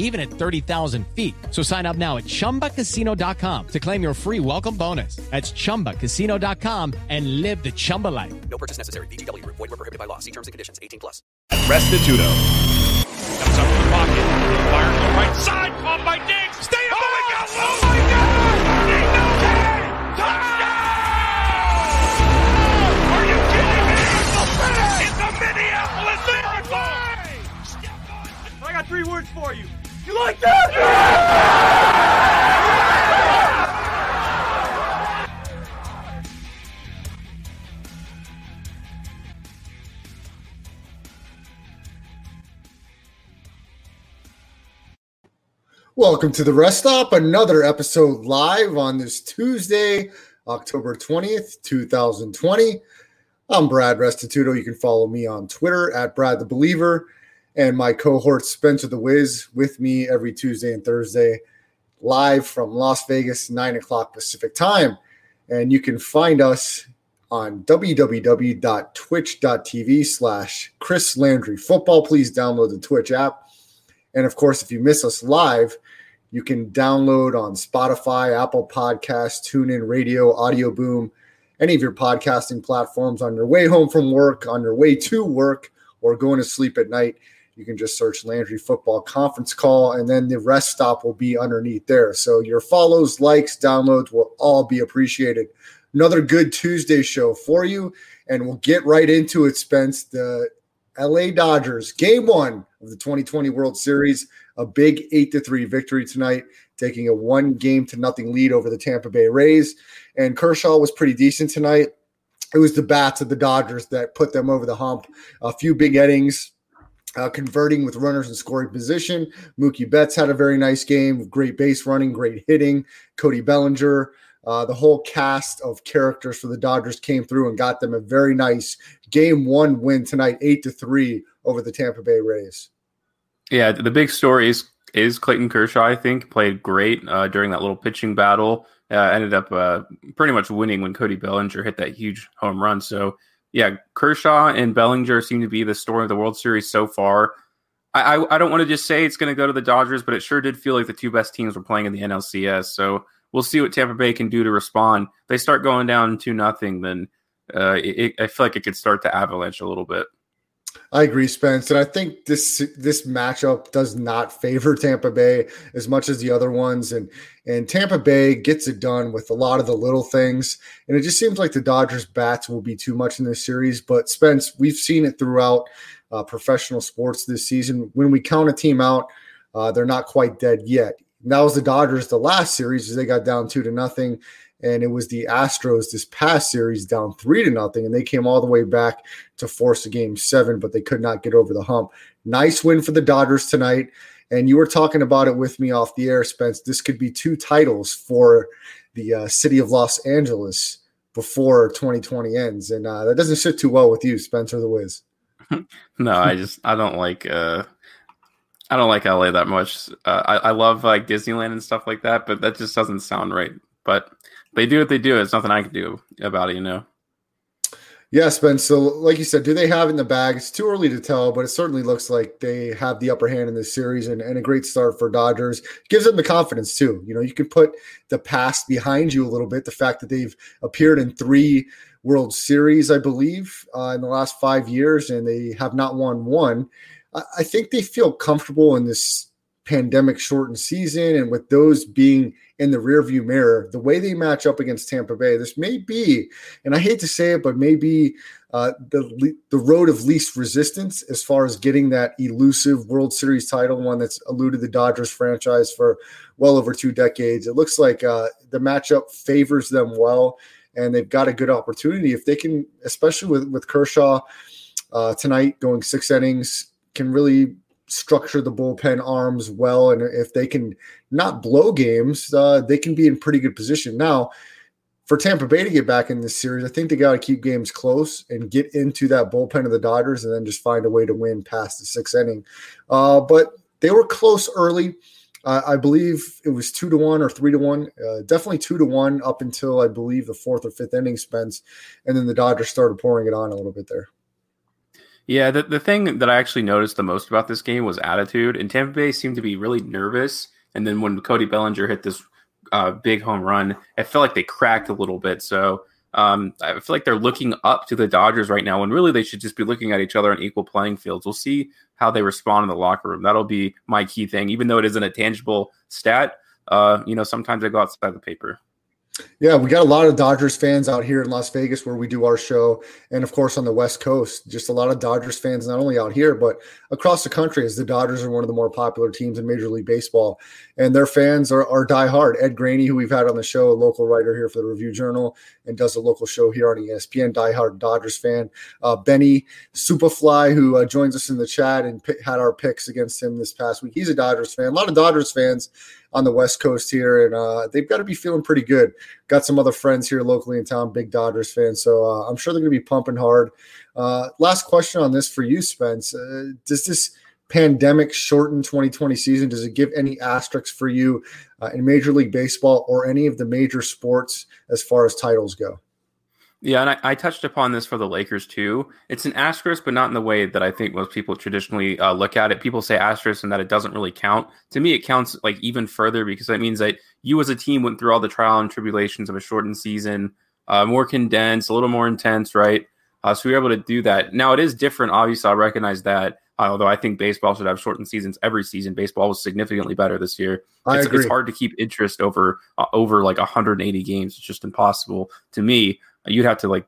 even at 30,000 feet. So sign up now at ChumbaCasino.com to claim your free welcome bonus. That's ChumbaCasino.com and live the Chumba life. No purchase necessary. VGW. Void were prohibited by law. See terms and conditions. 18 plus. Restituto. Comes up to the pocket. Fires to the right side. Caught by Diggs. Stay up. Oh, my God. Oh, my God. Touchdown. Are you kidding me? It's a Minneapolis miracle. I got three words for you. You like that? Welcome to the Rest Stop, another episode live on this Tuesday, October 20th, 2020. I'm Brad Restituto. You can follow me on Twitter at Brad the Believer and my cohort Spencer the Wiz with me every Tuesday and Thursday, live from Las Vegas, 9 o'clock Pacific time. And you can find us on www.twitch.tv slash Chris Landry Football. Please download the Twitch app. And of course, if you miss us live, you can download on Spotify, Apple Podcasts, TuneIn Radio, Audio Boom, any of your podcasting platforms on your way home from work, on your way to work, or going to sleep at night. You can just search Landry Football Conference Call, and then the rest stop will be underneath there. So your follows, likes, downloads will all be appreciated. Another good Tuesday show for you, and we'll get right into it, Spence. The LA Dodgers, game one of the 2020 World Series, a big eight to three victory tonight, taking a one game to nothing lead over the Tampa Bay Rays. And Kershaw was pretty decent tonight. It was the bats of the Dodgers that put them over the hump. A few big innings, uh, converting with runners in scoring position. Mookie Betts had a very nice game, great base running, great hitting. Cody Bellinger, uh, the whole cast of characters for the Dodgers came through and got them a very nice game one win tonight, eight to three over the Tampa Bay Rays. Yeah, the big story is is Clayton Kershaw. I think played great uh, during that little pitching battle. Uh, ended up uh, pretty much winning when Cody Bellinger hit that huge home run. So yeah, Kershaw and Bellinger seem to be the story of the World Series so far. I, I, I don't want to just say it's going to go to the Dodgers, but it sure did feel like the two best teams were playing in the NLCS. So we'll see what Tampa Bay can do to respond. If they start going down two nothing, then uh, it, I feel like it could start to avalanche a little bit. I agree, Spence, and I think this this matchup does not favor Tampa Bay as much as the other ones, and and Tampa Bay gets it done with a lot of the little things, and it just seems like the Dodgers bats will be too much in this series. But Spence, we've seen it throughout uh, professional sports this season. When we count a team out, uh, they're not quite dead yet. And that was the Dodgers the last series as they got down two to nothing, and it was the Astros this past series down three to nothing, and they came all the way back to force a game seven, but they could not get over the hump. Nice win for the Dodgers tonight. And you were talking about it with me off the air, Spence. This could be two titles for the uh, city of Los Angeles before 2020 ends, and uh, that doesn't sit too well with you, Spencer the Wiz. no, I just I don't like uh, I don't like LA that much. Uh, I, I love like Disneyland and stuff like that, but that just doesn't sound right. But they do what they do. It's nothing I can do about it, you know. Yes, Ben. So, like you said, do they have in the bag? It's too early to tell, but it certainly looks like they have the upper hand in this series and, and a great start for Dodgers. Gives them the confidence, too. You know, you can put the past behind you a little bit. The fact that they've appeared in three World Series, I believe, uh, in the last five years, and they have not won one. I, I think they feel comfortable in this pandemic shortened season and with those being in the rearview mirror, the way they match up against Tampa Bay, this may be, and I hate to say it, but maybe uh, the the road of least resistance as far as getting that elusive World Series title, one that's eluded the Dodgers franchise for well over two decades. It looks like uh, the matchup favors them well, and they've got a good opportunity if they can, especially with with Kershaw uh, tonight going six innings, can really structure the bullpen arms well, and if they can not blow games, uh, they can be in pretty good position now for Tampa Bay to get back in this series, I think they got to keep games close and get into that bullpen of the Dodgers and then just find a way to win past the sixth inning. Uh, but they were close early. Uh, I believe it was two to one or three to one, uh, definitely two to one up until I believe the fourth or fifth inning Spence, and then the Dodgers started pouring it on a little bit there. Yeah, the, the thing that I actually noticed the most about this game was attitude, and Tampa Bay seemed to be really nervous. And then when Cody Bellinger hit this uh, big home run, I felt like they cracked a little bit. So um, I feel like they're looking up to the Dodgers right now, when really they should just be looking at each other on equal playing fields. We'll see how they respond in the locker room. That'll be my key thing, even though it isn't a tangible stat. Uh, you know, sometimes I go outside the paper. Yeah, we got a lot of Dodgers fans out here in Las Vegas where we do our show. And of course, on the West Coast, just a lot of Dodgers fans, not only out here, but across the country, as the Dodgers are one of the more popular teams in Major League Baseball. And their fans are, are diehard. Ed Graney, who we've had on the show, a local writer here for the Review Journal and does a local show here on ESPN, diehard Dodgers fan. Uh, Benny Superfly, who uh, joins us in the chat and p- had our picks against him this past week. He's a Dodgers fan. A lot of Dodgers fans on the West Coast here, and uh, they've got to be feeling pretty good. Got some other friends here locally in town, big Dodgers fans, so uh, I'm sure they're going to be pumping hard. Uh, last question on this for you, Spence. Uh, does this pandemic shorten 2020 season? Does it give any asterisks for you uh, in Major League Baseball or any of the major sports as far as titles go? Yeah, and I, I, touched upon this for the Lakers too. It's an asterisk, but not in the way that I think most people traditionally uh, look at it. People say asterisk and that it doesn't really count. To me, it counts like even further because that means that you as a team went through all the trial and tribulations of a shortened season, uh, more condensed, a little more intense, right? Uh, so we were able to do that. Now it is different. Obviously, I recognize that. although I think baseball should have shortened seasons every season, baseball was significantly better this year. I it's, agree. it's hard to keep interest over uh, over like 180 games. It's just impossible to me you'd have to like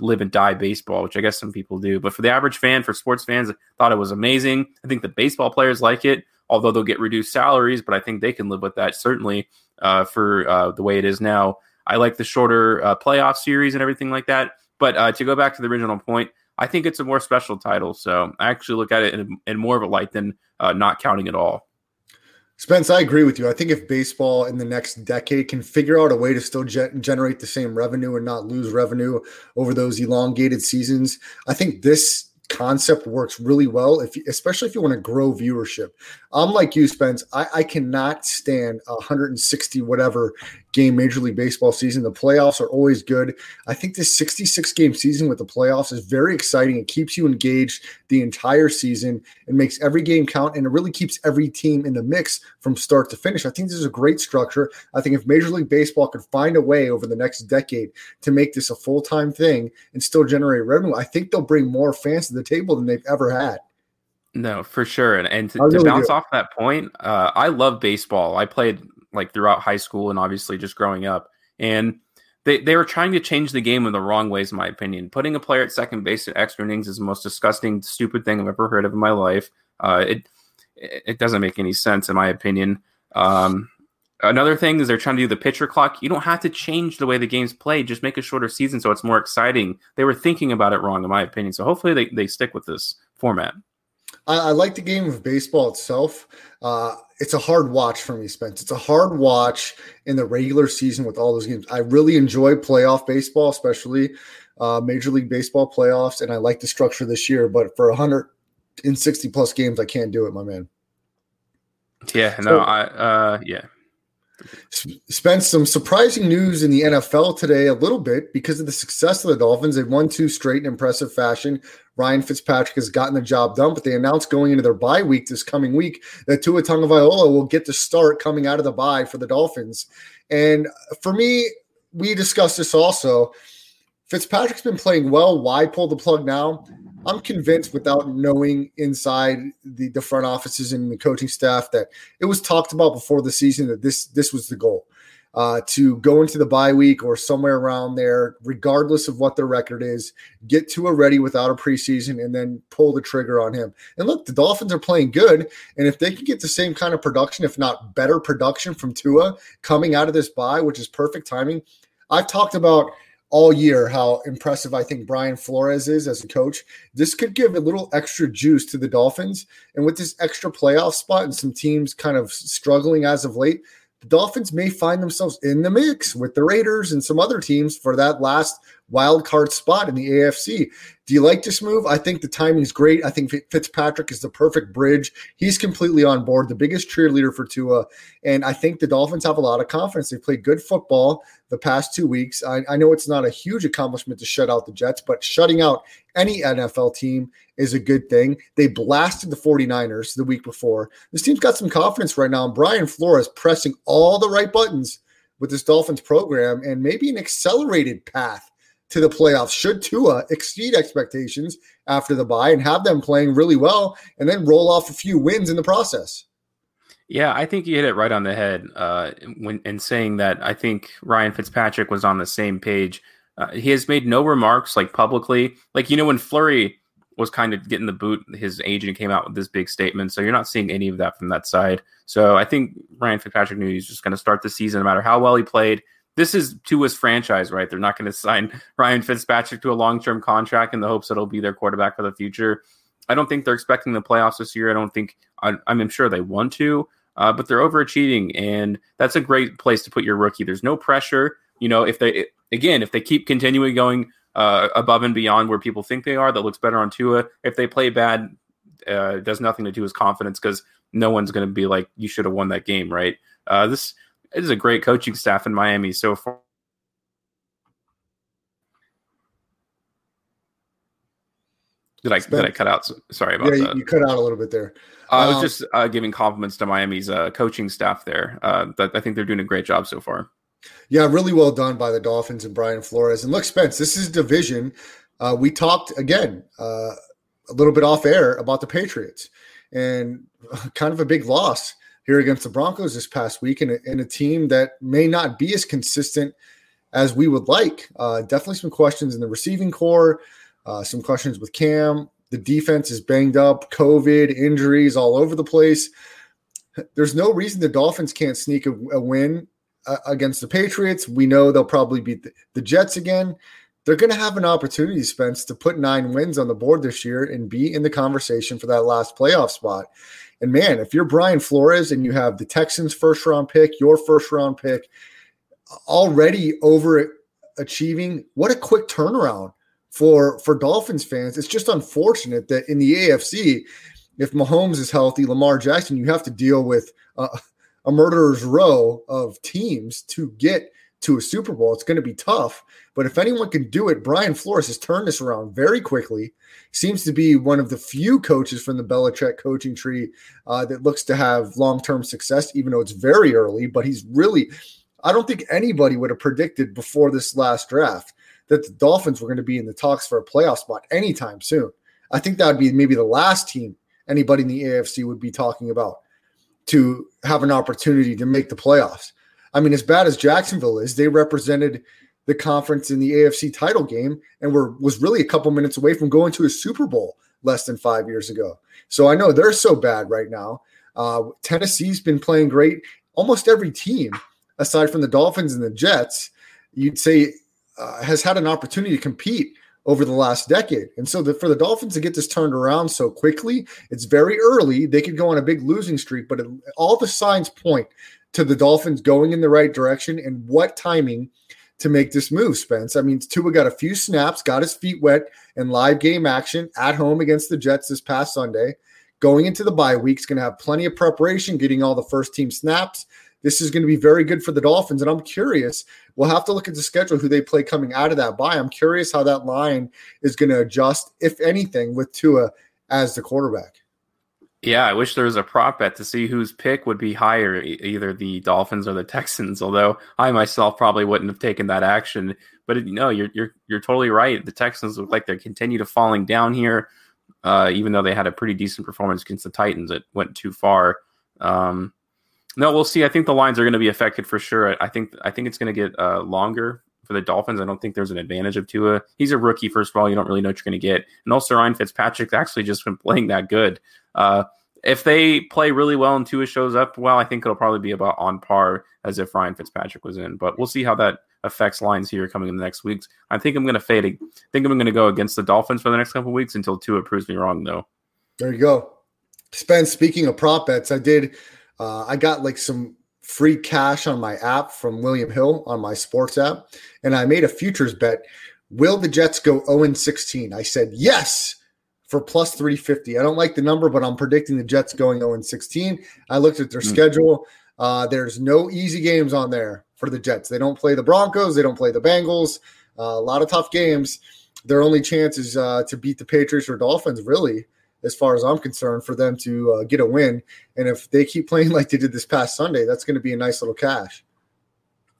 live and die baseball, which I guess some people do. But for the average fan, for sports fans, I thought it was amazing. I think the baseball players like it, although they'll get reduced salaries, but I think they can live with that certainly uh, for uh, the way it is now. I like the shorter uh, playoff series and everything like that. But uh, to go back to the original point, I think it's a more special title. So I actually look at it in, in more of a light than uh, not counting at all. Spence, I agree with you. I think if baseball in the next decade can figure out a way to still ge- generate the same revenue and not lose revenue over those elongated seasons, I think this concept works really well if especially if you want to grow viewership i'm like you spence i, I cannot stand 160 whatever game major league baseball season the playoffs are always good i think this 66 game season with the playoffs is very exciting it keeps you engaged the entire season it makes every game count and it really keeps every team in the mix from start to finish i think this is a great structure i think if major league baseball could find a way over the next decade to make this a full-time thing and still generate revenue i think they'll bring more fans to the table than they've ever had no, for sure. And, and to, really to bounce do. off that point, uh, I love baseball. I played like throughout high school and obviously just growing up. And they, they were trying to change the game in the wrong ways, in my opinion. Putting a player at second base at extra innings is the most disgusting, stupid thing I've ever heard of in my life. Uh, it it doesn't make any sense, in my opinion. Um, another thing is they're trying to do the pitcher clock. You don't have to change the way the game's played. Just make a shorter season so it's more exciting. They were thinking about it wrong, in my opinion. So hopefully they, they stick with this format. I, I like the game of baseball itself. Uh, it's a hard watch for me, Spence. It's a hard watch in the regular season with all those games. I really enjoy playoff baseball, especially uh, Major League Baseball playoffs, and I like the structure this year. But for 160 plus games, I can't do it, my man. Yeah, no, So- I uh, yeah. Spence, some surprising news in the NFL today, a little bit because of the success of the Dolphins. They've won two straight in impressive fashion. Ryan Fitzpatrick has gotten the job done, but they announced going into their bye week this coming week that Tua Tagovailoa will get to start coming out of the bye for the Dolphins. And for me, we discussed this also. Fitzpatrick's been playing well. Why pull the plug now? I'm convinced without knowing inside the, the front offices and the coaching staff that it was talked about before the season that this this was the goal uh, to go into the bye week or somewhere around there, regardless of what their record is, get to a ready without a preseason and then pull the trigger on him. And look, the Dolphins are playing good. And if they can get the same kind of production, if not better production from Tua coming out of this bye, which is perfect timing, I've talked about all year how impressive I think Brian Flores is as a coach. This could give a little extra juice to the Dolphins. And with this extra playoff spot and some teams kind of struggling as of late, the Dolphins may find themselves in the mix with the Raiders and some other teams for that last wild card spot in the AFC. Do you like this move? I think the timing is great. I think Fitzpatrick is the perfect bridge. He's completely on board, the biggest cheerleader for Tua. And I think the Dolphins have a lot of confidence. They played good football the past two weeks. I, I know it's not a huge accomplishment to shut out the Jets, but shutting out any NFL team is a good thing. They blasted the 49ers the week before. This team's got some confidence right now. And Brian Flores pressing all the right buttons with this Dolphins program and maybe an accelerated path to the playoffs should Tua exceed expectations after the bye and have them playing really well and then roll off a few wins in the process. Yeah, I think you hit it right on the head uh, when in saying that I think Ryan Fitzpatrick was on the same page. Uh, he has made no remarks like publicly, like you know when Flurry was kind of getting the boot, his agent came out with this big statement. So you're not seeing any of that from that side. So I think Ryan Fitzpatrick knew he's just going to start the season no matter how well he played this is to his franchise, right? They're not going to sign Ryan Fitzpatrick to a long term contract in the hopes that he'll be their quarterback for the future. I don't think they're expecting the playoffs this year. I don't think I, am sure they want to, uh, but they're overachieving, and that's a great place to put your rookie. There's no pressure. You know, if they again, if they keep continuing going uh, above and beyond where people think they are, that looks better on Tua. If they play bad, uh, does nothing to do with confidence because no one's going to be like, you should have won that game, right? Uh, this is a great coaching staff in Miami so far. Did I did I cut out? Sorry about yeah, that. You cut out a little bit there. Uh, I was um, just uh, giving compliments to Miami's uh, coaching staff there. Uh, that I think they're doing a great job so far. Yeah, really well done by the Dolphins and Brian Flores. And look, Spence, this is division. Uh, we talked again uh, a little bit off air about the Patriots and kind of a big loss here against the Broncos this past week and a, and a team that may not be as consistent as we would like. Uh, definitely some questions in the receiving corps, uh, some questions with Cam. The defense is banged up, COVID, injuries all over the place. There's no reason the Dolphins can't sneak a, a win uh, against the Patriots. We know they'll probably beat the, the Jets again. They're going to have an opportunity, Spence, to put nine wins on the board this year and be in the conversation for that last playoff spot. And man, if you're Brian Flores and you have the Texans first round pick, your first round pick, already over achieving, what a quick turnaround for for Dolphins fans. It's just unfortunate that in the AFC, if Mahomes is healthy, Lamar Jackson, you have to deal with a murderer's row of teams to get to a Super Bowl. It's going to be tough. But if anyone can do it, Brian Flores has turned this around very quickly. Seems to be one of the few coaches from the Belichick coaching tree uh, that looks to have long term success, even though it's very early. But he's really, I don't think anybody would have predicted before this last draft that the Dolphins were going to be in the talks for a playoff spot anytime soon. I think that would be maybe the last team anybody in the AFC would be talking about to have an opportunity to make the playoffs. I mean, as bad as Jacksonville is, they represented the conference in the AFC title game and were was really a couple minutes away from going to a Super Bowl less than five years ago. So I know they're so bad right now. Uh, Tennessee's been playing great. Almost every team, aside from the Dolphins and the Jets, you'd say uh, has had an opportunity to compete over the last decade. And so the, for the Dolphins to get this turned around so quickly, it's very early. They could go on a big losing streak, but it, all the signs point to the Dolphins going in the right direction and what timing to make this move, Spence. I mean, Tua got a few snaps, got his feet wet in live game action at home against the Jets this past Sunday. Going into the bye week, he's going to have plenty of preparation, getting all the first team snaps. This is going to be very good for the Dolphins. And I'm curious, we'll have to look at the schedule, who they play coming out of that bye. I'm curious how that line is going to adjust, if anything, with Tua as the quarterback. Yeah, I wish there was a prop bet to see whose pick would be higher, either the Dolphins or the Texans. Although I myself probably wouldn't have taken that action. But know, you're you're you're totally right. The Texans look like they continue to falling down here, uh, even though they had a pretty decent performance against the Titans. It went too far. Um, no, we'll see. I think the lines are going to be affected for sure. I think I think it's going to get uh, longer for the Dolphins. I don't think there's an advantage of Tua. He's a rookie, first of all. You don't really know what you're going to get. And also, Ryan Fitzpatrick's actually just been playing that good. Uh, if they play really well and Tua shows up, well, I think it'll probably be about on par as if Ryan Fitzpatrick was in. But we'll see how that affects lines here coming in the next weeks. I think I'm going to fade. I think I'm going to go against the Dolphins for the next couple weeks until Tua proves me wrong, though. There you go. Spence, speaking of prop bets, I did, uh, I got like some free cash on my app from William Hill on my sports app, and I made a futures bet. Will the Jets go 0 16? I said yes for plus 350. I don't like the number, but I'm predicting the Jets going 0 16. I looked at their Mm. schedule. Uh, there's no easy games on there for the Jets. They don't play the Broncos, they don't play the Bengals. Uh, a lot of tough games. Their only chance is uh, to beat the Patriots or Dolphins, really, as far as I'm concerned, for them to uh, get a win. And if they keep playing like they did this past Sunday, that's going to be a nice little cash.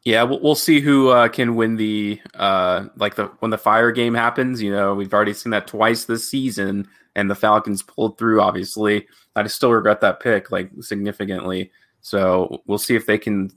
Yeah, we'll, we'll see who uh, can win the uh, like the when the fire game happens. You know, we've already seen that twice this season, and the Falcons pulled through. Obviously, I just still regret that pick like significantly. So we'll see if they can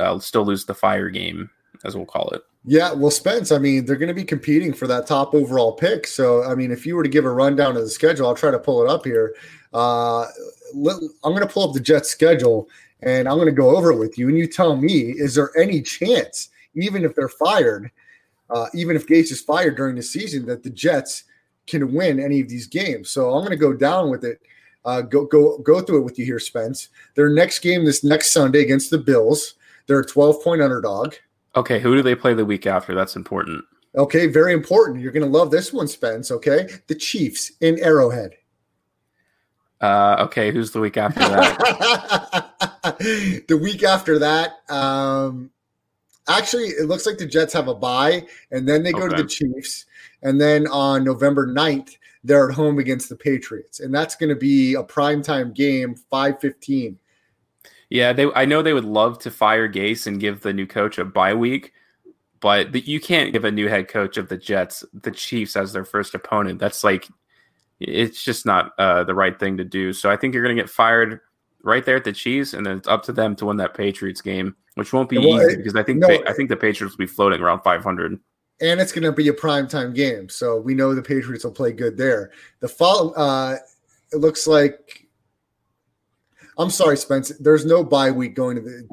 uh, still lose the fire game, as we'll call it. Yeah, well, Spence, I mean, they're going to be competing for that top overall pick. So, I mean, if you were to give a rundown of the schedule, I'll try to pull it up here. Uh, let, I'm going to pull up the Jets schedule and I'm going to go over it with you. And you tell me, is there any chance, even if they're fired, uh, even if Gase is fired during the season, that the Jets can win any of these games? So, I'm going to go down with it. Uh, go go go through it with you here, Spence. Their next game this next Sunday against the Bills. They're a 12 point underdog. Okay, who do they play the week after? That's important. Okay, very important. You're going to love this one, Spence. Okay, the Chiefs in Arrowhead. Uh, okay, who's the week after that? the week after that, um, actually, it looks like the Jets have a bye, and then they go to the Chiefs, and then on November 9th, they're at home against the Patriots, and that's going to be a primetime game, five fifteen. Yeah, they. I know they would love to fire Gase and give the new coach a bye week, but the, you can't give a new head coach of the Jets the Chiefs as their first opponent. That's like, it's just not uh, the right thing to do. So I think you're going to get fired right there at the Chiefs, and then it's up to them to win that Patriots game, which won't be Well, easy because I think no, I think the Patriots will be floating around 500. and it's going to be a primetime game. So we know the Patriots will play good there. The follow, uh, it looks like. I'm sorry, Spence. There's no bye week going to the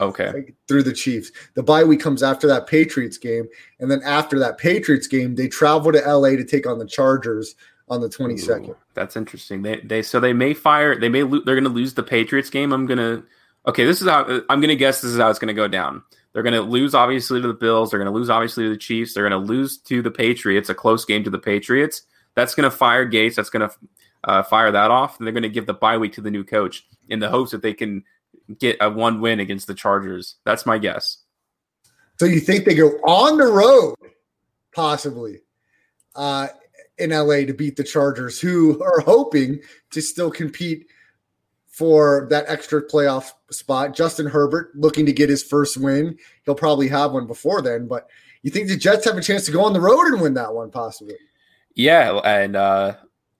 Okay, through the Chiefs. The bye week comes after that Patriots game, and then after that Patriots game, they travel to LA to take on the Chargers on the 22nd. Ooh, that's interesting. They they so they may fire. They may lo- they're going to lose the Patriots game. I'm gonna okay. This is how I'm going to guess. This is how it's going to go down. They're going to lose obviously to the Bills. They're going to lose obviously to the Chiefs. They're going to lose to the Patriots. A close game to the Patriots. That's going to fire Gase. That's going to uh, fire that off. And they're going to give the bye week to the new coach in the hopes that they can get a one win against the Chargers. That's my guess. So you think they go on the road, possibly, uh, in LA to beat the Chargers, who are hoping to still compete for that extra playoff spot. Justin Herbert looking to get his first win. He'll probably have one before then, but you think the Jets have a chance to go on the road and win that one, possibly? Yeah, and uh,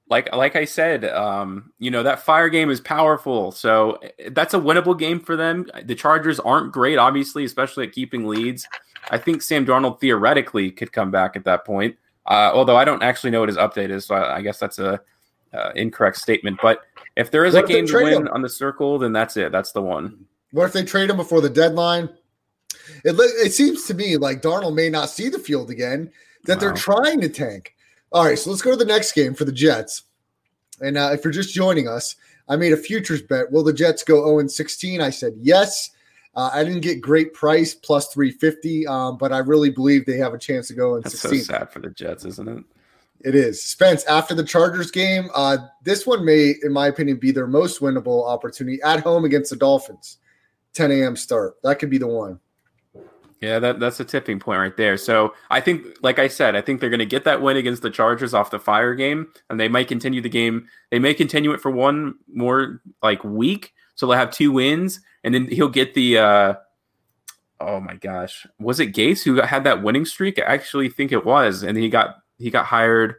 like like I said, um, you know that fire game is powerful, so eh, that's a winnable game for them. The Chargers aren't great, obviously, especially at keeping leads. I think Sam Darnold theoretically could come back at that point, uh, although I don't actually know what his update is, so I, I guess that's a uh, incorrect statement. But if there is What a game to win him? on the circle, then that's it. That's the one. What if they trade him before the deadline? It it seems to me like Darnold may not see the field again. That they're trying to tank. All right, so let's go to the next game for the Jets. And uh, if you're just joining us, I made a futures bet. Will the Jets go 0 16? I said yes. Uh, I didn't get great price plus 350, um, but I really believe they have a chance to go in That's so 16. sad for the Jets, isn't it? It is. Spence, after the Chargers game, uh, this one may, in my opinion, be their most winnable opportunity at home against the Dolphins. 10 a.m. start. That could be the one. Yeah, that, that's a tipping point right there. So I think, like I said, I think they're going to get that win against the Chargers off the fire game, and they might continue the game. They may continue it for one more like week, so they'll have two wins, and then he'll get the. uh Oh my gosh, was it Gates who had that winning streak? I actually think it was, and he got he got hired.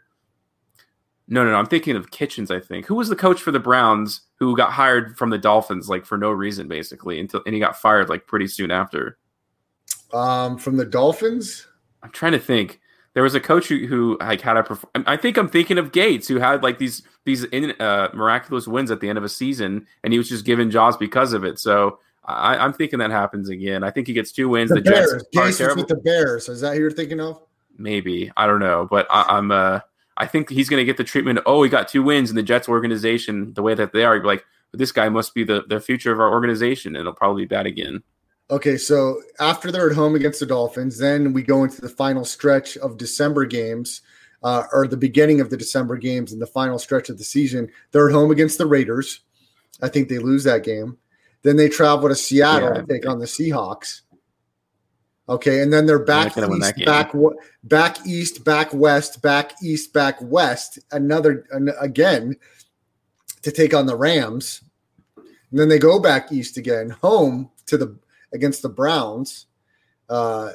No, no, no. I'm thinking of Kitchens. I think who was the coach for the Browns who got hired from the Dolphins like for no reason, basically, until and he got fired like pretty soon after. Um, from the Dolphins. I'm trying to think. There was a coach who, who like had a. Perf- I think I'm thinking of Gates, who had like these these in, uh, miraculous wins at the end of a season, and he was just given jobs because of it. So I, I'm thinking that happens again. I think he gets two wins. The, The, Bears. Jets are with the Bears. Is that who you're thinking of? Maybe I don't know, but I, I'm. Uh, I think he's going to get the treatment. Oh, he got two wins in the Jets organization. The way that they are, like this guy must be the the future of our organization, and it'll probably be bad again. Okay, so after they're at home against the Dolphins, then we go into the final stretch of December games, uh, or the beginning of the December games and the final stretch of the season. They're at home against the Raiders. I think they lose that game. Then they travel to Seattle Yeah. to take on the Seahawks. Okay, and then they're back gonna win that east, back back east, back west, back east, back west. Another an, again to take on the Rams. And then they go back east again, home to the against the Browns, uh,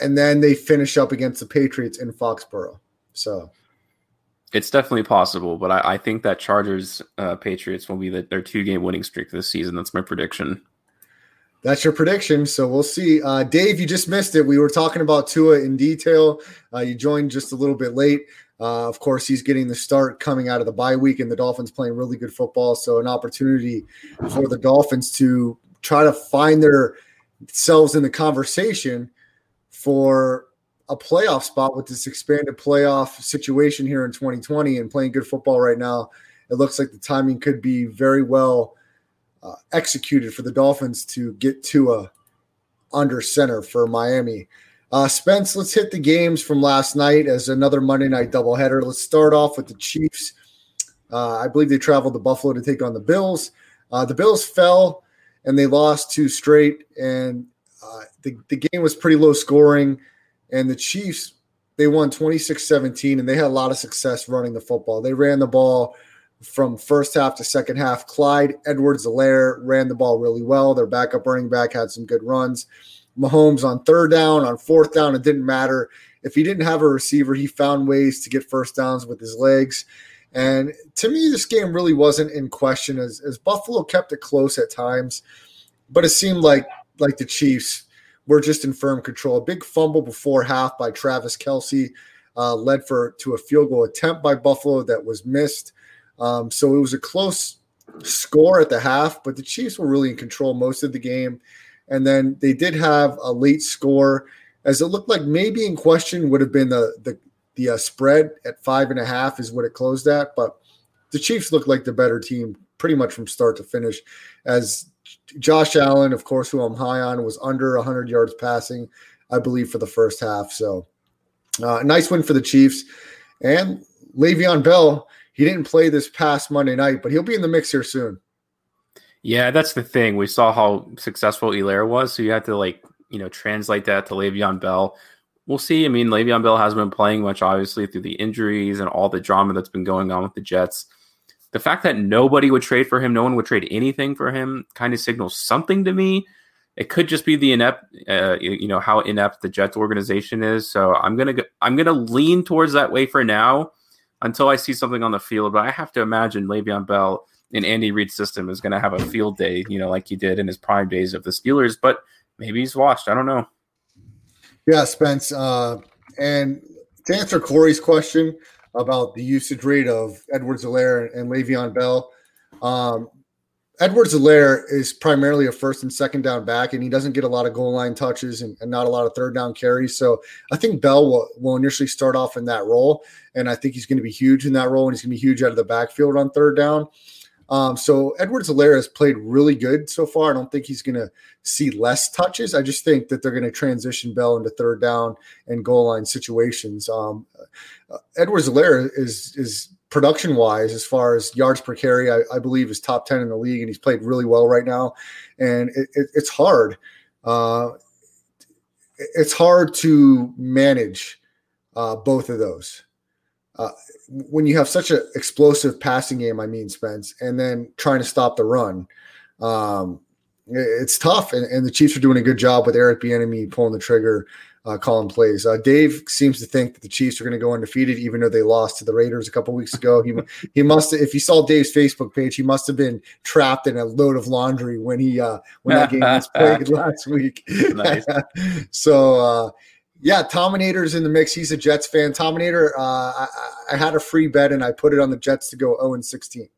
and then they finish up against the Patriots in Foxborough. So It's definitely possible, but I, I think that Chargers uh, Patriots will be the, their two game winning streak this season. That's my prediction. that's your prediction. So we'll see. Uh, Dave, you just missed it. We were talking about Tua in detail. Uh, you joined just a little bit late. Uh, of course, he's getting the start coming out of the bye week, and the Dolphins playing really good football. So an opportunity for the Dolphins to try to find their themselves in the conversation for a playoff spot with this expanded playoff situation here in 2020 and playing good football right now. It looks like the timing could be very well uh, executed for the Dolphins to get to a under center for Miami. Uh, Spence, let's hit the games from last night as another Monday night doubleheader. Let's start off with the Chiefs. Uh, I believe they traveled to Buffalo to take on the Bills. Uh, the Bills fell and they lost two straight, and uh, the, the game was pretty low scoring. And the Chiefs, they won 26 17, and they had a lot of success running the football. They ran the ball from first half to second half. Clyde Edwards Helaire ran the ball really well. Their backup running back had some good runs. Mahomes on third down, on fourth down, it didn't matter. If he didn't have a receiver, he found ways to get first downs with his legs. And to me, this game really wasn't in question as, as Buffalo kept it close at times, but it seemed like like the Chiefs were just in firm control. A big fumble before half by Travis Kelce uh, led for to a field goal attempt by Buffalo that was missed. Um, so it was a close score at the half, but the Chiefs were really in control most of the game. And then they did have a late score, as it looked like maybe in question would have been the the the uh, spread at five and a half is what it closed at. But the Chiefs looked like the better team pretty much from start to finish. As Josh Allen, of course, who I'm high on, was under 100 yards passing, I believe, for the first half. So uh, nice win for the Chiefs. And Le'Veon Bell, he didn't play this past Monday night, but he'll be in the mix here soon. Yeah, that's the thing. We saw how successful Helaire was, so you have to like you know translate that to Le'Veon Bell. We'll see. I mean, Le'Veon Bell hasn't been playing much, obviously, through the injuries and all the drama that's been going on with the Jets. The fact that nobody would trade for him, no one would trade anything for him, kind of signals something to me. It could just be the inept, uh, you know, how inept the Jets organization is. So I'm gonna go, I'm gonna lean towards that way for now, until I see something on the field. But I have to imagine Le'Veon Bell in Andy Reid's system is to have a field day, you know, like he did in his prime days of the Steelers. But maybe he's washed. I don't know. Yeah, Spence. Uh, and to answer Corey's question about the usage rate of Edwards Helaire and Le'Veon Bell, um, Edwards Helaire is primarily a first and second down back, and he doesn't get a lot of goal line touches and, and not a lot of third down carries. So I think Bell will, will initially start off in that role, and I think he's going to be huge in that role, and he's going to be huge out of the backfield on third down. Um, so Edwards Helaire has played really good so far. I don't think he's going to see less touches. I just think that they're going to transition Bell into third down and goal line situations. Um, uh, Edwards Helaire is is production wise, as far as yards per carry, I, I, believe is top ten in the league, and he's played really well right now. And it, it, it's hard. Uh, it's hard to manage uh, both of those. Uh, when you have such an explosive passing game, I mean, Spence, and then trying to stop the run, um, it's tough. And, and, the Chiefs are doing a good job with Eric Bieniemy pulling the trigger, uh, calling plays. Uh, Dave seems to think that the Chiefs are going to go undefeated, even though they lost to the Raiders a couple weeks ago. He he must if you saw Dave's Facebook page, he must have been trapped in a load of laundry when he uh, when that game was played last week. so uh, yeah, Tominator's in the mix. He's a Jets fan. Tominator, uh, I, I, had a free bet and I put it on the Jets to go 0 and 16.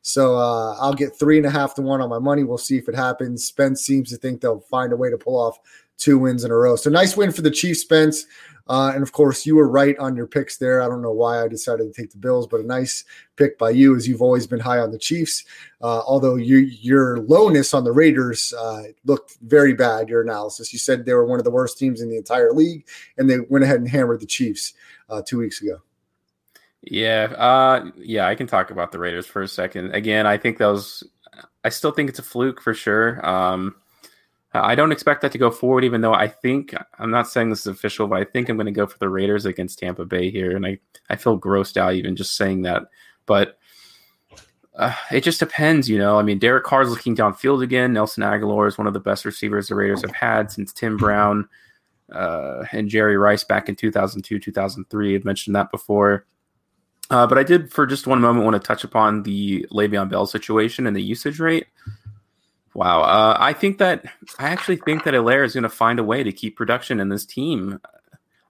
So uh, I'll get three and a half to one on my money. We'll see if it happens. Spence seems to think they'll find a way to pull off two wins in a row. So nice win for the Chiefs, Spence. Uh, and of course, you were right on your picks there. I don't know why I decided to take the Bills, but a nice pick by you, as you've always been high on the Chiefs. Uh, although you, your lowness on the Raiders uh, looked very bad. Your analysis, you said they were one of the worst teams in the entire league, and they went ahead and hammered the Chiefs uh, two weeks ago. Yeah, uh, yeah, I can talk about the Raiders for a second. Again, I think those. I still think it's a fluke for sure. Um, I don't expect that to go forward, even though I think I'm not saying this is official, but I think I'm going to go for the Raiders against Tampa Bay here, and I I feel grossed out even just saying that. But uh, it just depends, you know. I mean, Derek Carr's looking downfield again. Nelson Agholor is one of the best receivers the Raiders have had since Tim Brown uh, and Jerry Rice back in 2002, 2003. I've mentioned that before. Uh, but I did, for just one moment, want to touch upon the Le'Veon Bell situation and the usage rate. Wow. Uh, I think that I actually think that Helaire is going to find a way to keep production in this team.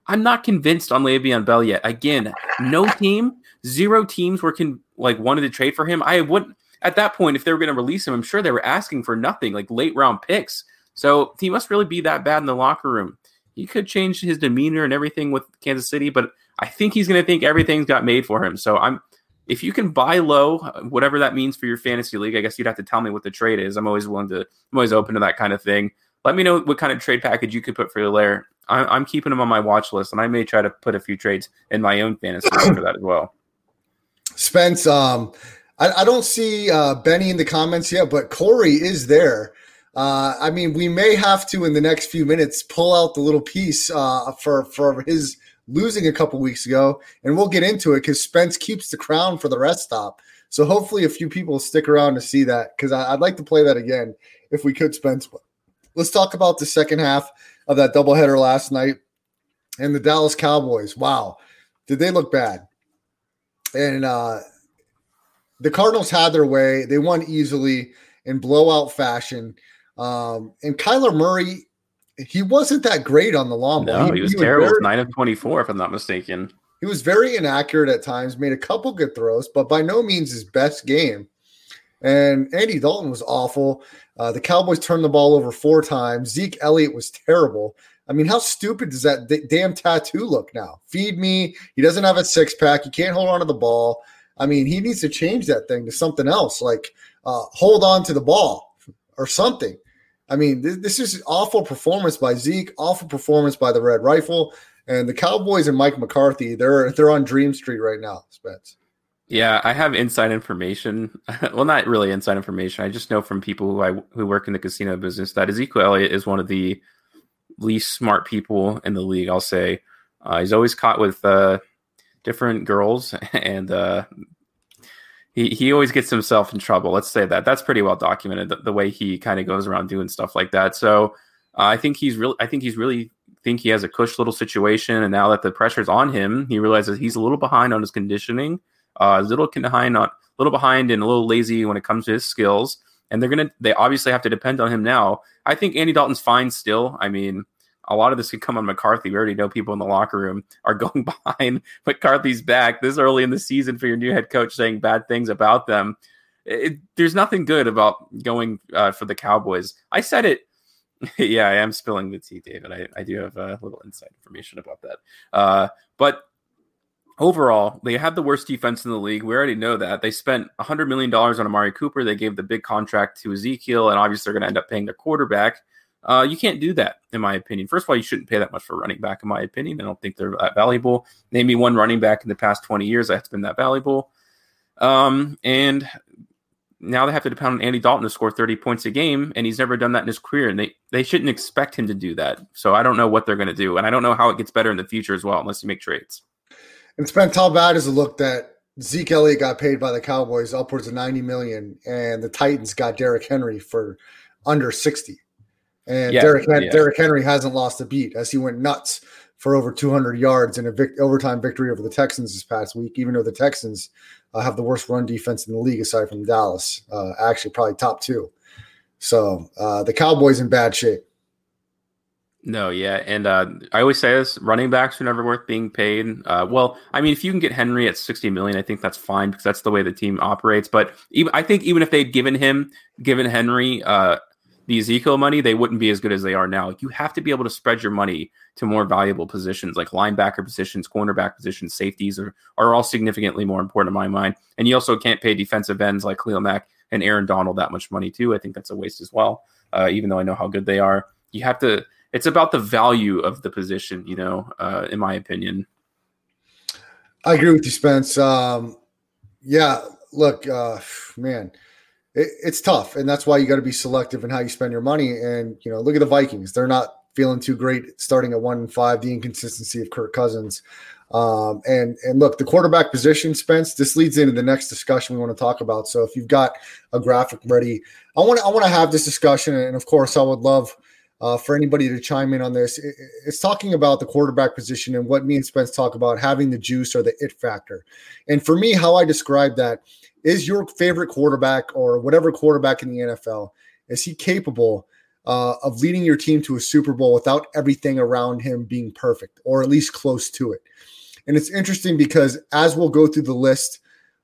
I'm not convinced on Le'Veon Bell yet. Again, no team, zero teams were can like wanted to trade for him. I would at that point if they were going to release him. I'm sure they were asking for nothing, like late round picks. So he must really be that bad in the locker room. He could change his demeanor and everything with Kansas City, but I think he's going to think everything's got made for him. So I'm if you can buy low, whatever that means for your fantasy league, I guess you'd have to tell me what the trade is. I'm always willing to, I'm always open to that kind of thing. Let me know what kind of trade package you could put for Helaire. I'm, I'm keeping him on my watch list, and I may try to put a few trades in my own fantasy for that as well. Spence, um, I, I don't see uh, Benny in the comments yet, but Corey is there. Uh, I mean, we may have to in the next few minutes pull out the little piece uh, for for his losing a couple weeks ago, and we'll get into it because Spence keeps the crown for the rest stop. So hopefully, a few people stick around to see that because I'd like to play that again if we could, Spence. Let's talk about the second half of that doubleheader last night and the Dallas Cowboys. Wow, did they look bad? And uh, the Cardinals had their way; they won easily in blowout fashion. Um, and Kyler Murray he wasn't that great on the long ball. No, he, he was he terrible. Very, Nine of twenty-four, if I'm not mistaken. He was very inaccurate at times. Made a couple good throws, but by no means his best game. And Andy Dalton was awful. Uh, the Cowboys turned the ball over four times. Zeke Elliott was terrible. I mean, how stupid does that d- damn tattoo look now? Feed me. He doesn't have a six pack. He can't hold on to the ball. I mean, he needs to change that thing to something else, like uh, hold on to the ball or something. I mean, this, this is awful performance by Zeke, awful performance by the Red Rifle, and the Cowboys and Mike McCarthy. They're they're on Dream Street right now, Spence. Yeah, I have inside information. well, not really inside information. I just know from people who I who work in the casino business that Ezekiel Elliott is one of the least smart people in the league. I'll say uh, he's always caught with uh, different girls, and uh, he he always gets himself in trouble. Let's say that. That's pretty well documented. The, the way he kind of goes around doing stuff like that. So uh, I think he's really. I think he's really think he has a cush little situation, and now that the pressure's on him, he realizes he's a little behind on his conditioning, uh, a little behind on, little behind and a little lazy when it comes to his skills. And they're gonna. They obviously have to depend on him now. I think Andy Dalton's fine still. I mean, a lot of this could come on McCarthy. We already know people in the locker room are going behind McCarthy's back this early in the season for your new head coach saying bad things about them. It, there's nothing good about going uh, for the Cowboys. I said it. yeah, I am spilling the tea, David. I, I do have a little inside information about that. Uh, but overall, they had the worst defense in the league. We already know that. They spent $100 million on Amari Cooper. They gave the big contract to Ezekiel, and obviously they're going to end up paying their quarterback. Uh, you can't do that, in my opinion. First of all, you shouldn't pay that much for running back, in my opinion. I don't think they're that valuable. Maybe one running back in the past 20 years that's been that valuable. Um, and now they have to depend on Andy Dalton to score 30 points a game, and he's never done that in his career. And they, they shouldn't expect him to do that. So I don't know what they're going to do. And I don't know how it gets better in the future as well, unless you make trades. And Spence, how bad is a look that Zeke Elliott got paid by the Cowboys upwards of 90 million, and the Titans got Derrick Henry for under 60. And Yeah, Derrick, yeah. Derrick Henry hasn't lost a beat as he went nuts for over 200 yards in a vic- overtime victory over the Texans this past week, even though the Texans uh, have the worst run defense in the league aside from Dallas, uh, actually probably top two. So uh, the Cowboys in bad shape. No, yeah, and uh, I always say this: running backs are never worth being paid. Uh, well, I mean, if you can get Henry at sixty million, I think that's fine because that's the way the team operates. But even I think even if they'd given him, given Henry uh, the Ezekiel money, they wouldn't be as good as they are now. You have to be able to spread your money to more valuable positions like linebacker positions, cornerback positions, safeties are are all significantly more important in my mind. And you also can't pay defensive ends like Khalil Mack and Aaron Donald that much money too. I think that's a waste as well. Uh, even though I know how good they are, you have to it's about the value of the position, you know, uh, in my opinion. I agree with you, Spence. Um, yeah, look, uh, man, it, it's tough, and that's why you got to be selective in how you spend your money. And you know, look at the Vikings; they're not feeling too great starting at one and five. The inconsistency of Kirk Cousins, um, and and look, the quarterback position, Spence. This leads into the next discussion we want to talk about. So if you've got a graphic ready, I want to I want to have this discussion, and of course, I would love uh, for anybody to chime in on this. It- It's talking about the quarterback position and what me and Spence talk about having the juice or the it factor. And for me, how I describe that is your favorite quarterback or whatever quarterback in the NFL, is he capable uh, of leading your team to a Super Bowl without everything around him being perfect or at least close to it? And it's interesting because as we'll go through the list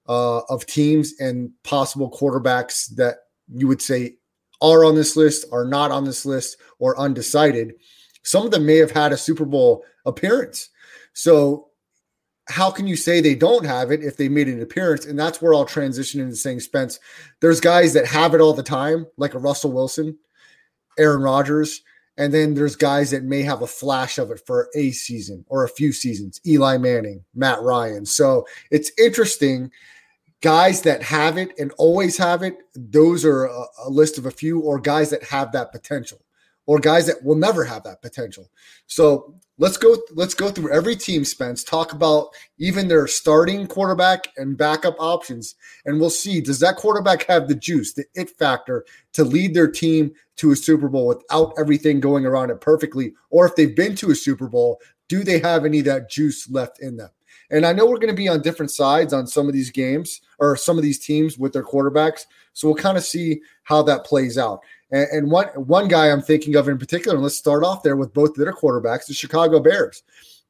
uh, of teams and possible quarterbacks that you would say are on this list, are not on this list, or undecided. Some of them may have had a Super Bowl appearance. So, how can you say they don't have it if they made an appearance? And that's where I'll transition into saying, Spence, there's guys that have it all the time, like a Russell Wilson, Aaron Rodgers. And then there's guys that may have a flash of it for a season or a few seasons. Eli Manning, Matt Ryan. So it's interesting guys that have it and always have it those are a, a list of a few or guys that have that potential or guys that will never have that potential so let's go let's go through every team spence talk about even their starting quarterback and backup options and we'll see does that quarterback have the juice the it factor to lead their team to a super bowl without everything going around it perfectly or if they've been to a super bowl do they have any of that juice left in them and I know we're going to be on different sides on some of these games or some of these teams with their quarterbacks. So we'll kind of see how that plays out. And, and one one guy I'm thinking of in particular, and let's start off there with both of their quarterbacks, the Chicago Bears.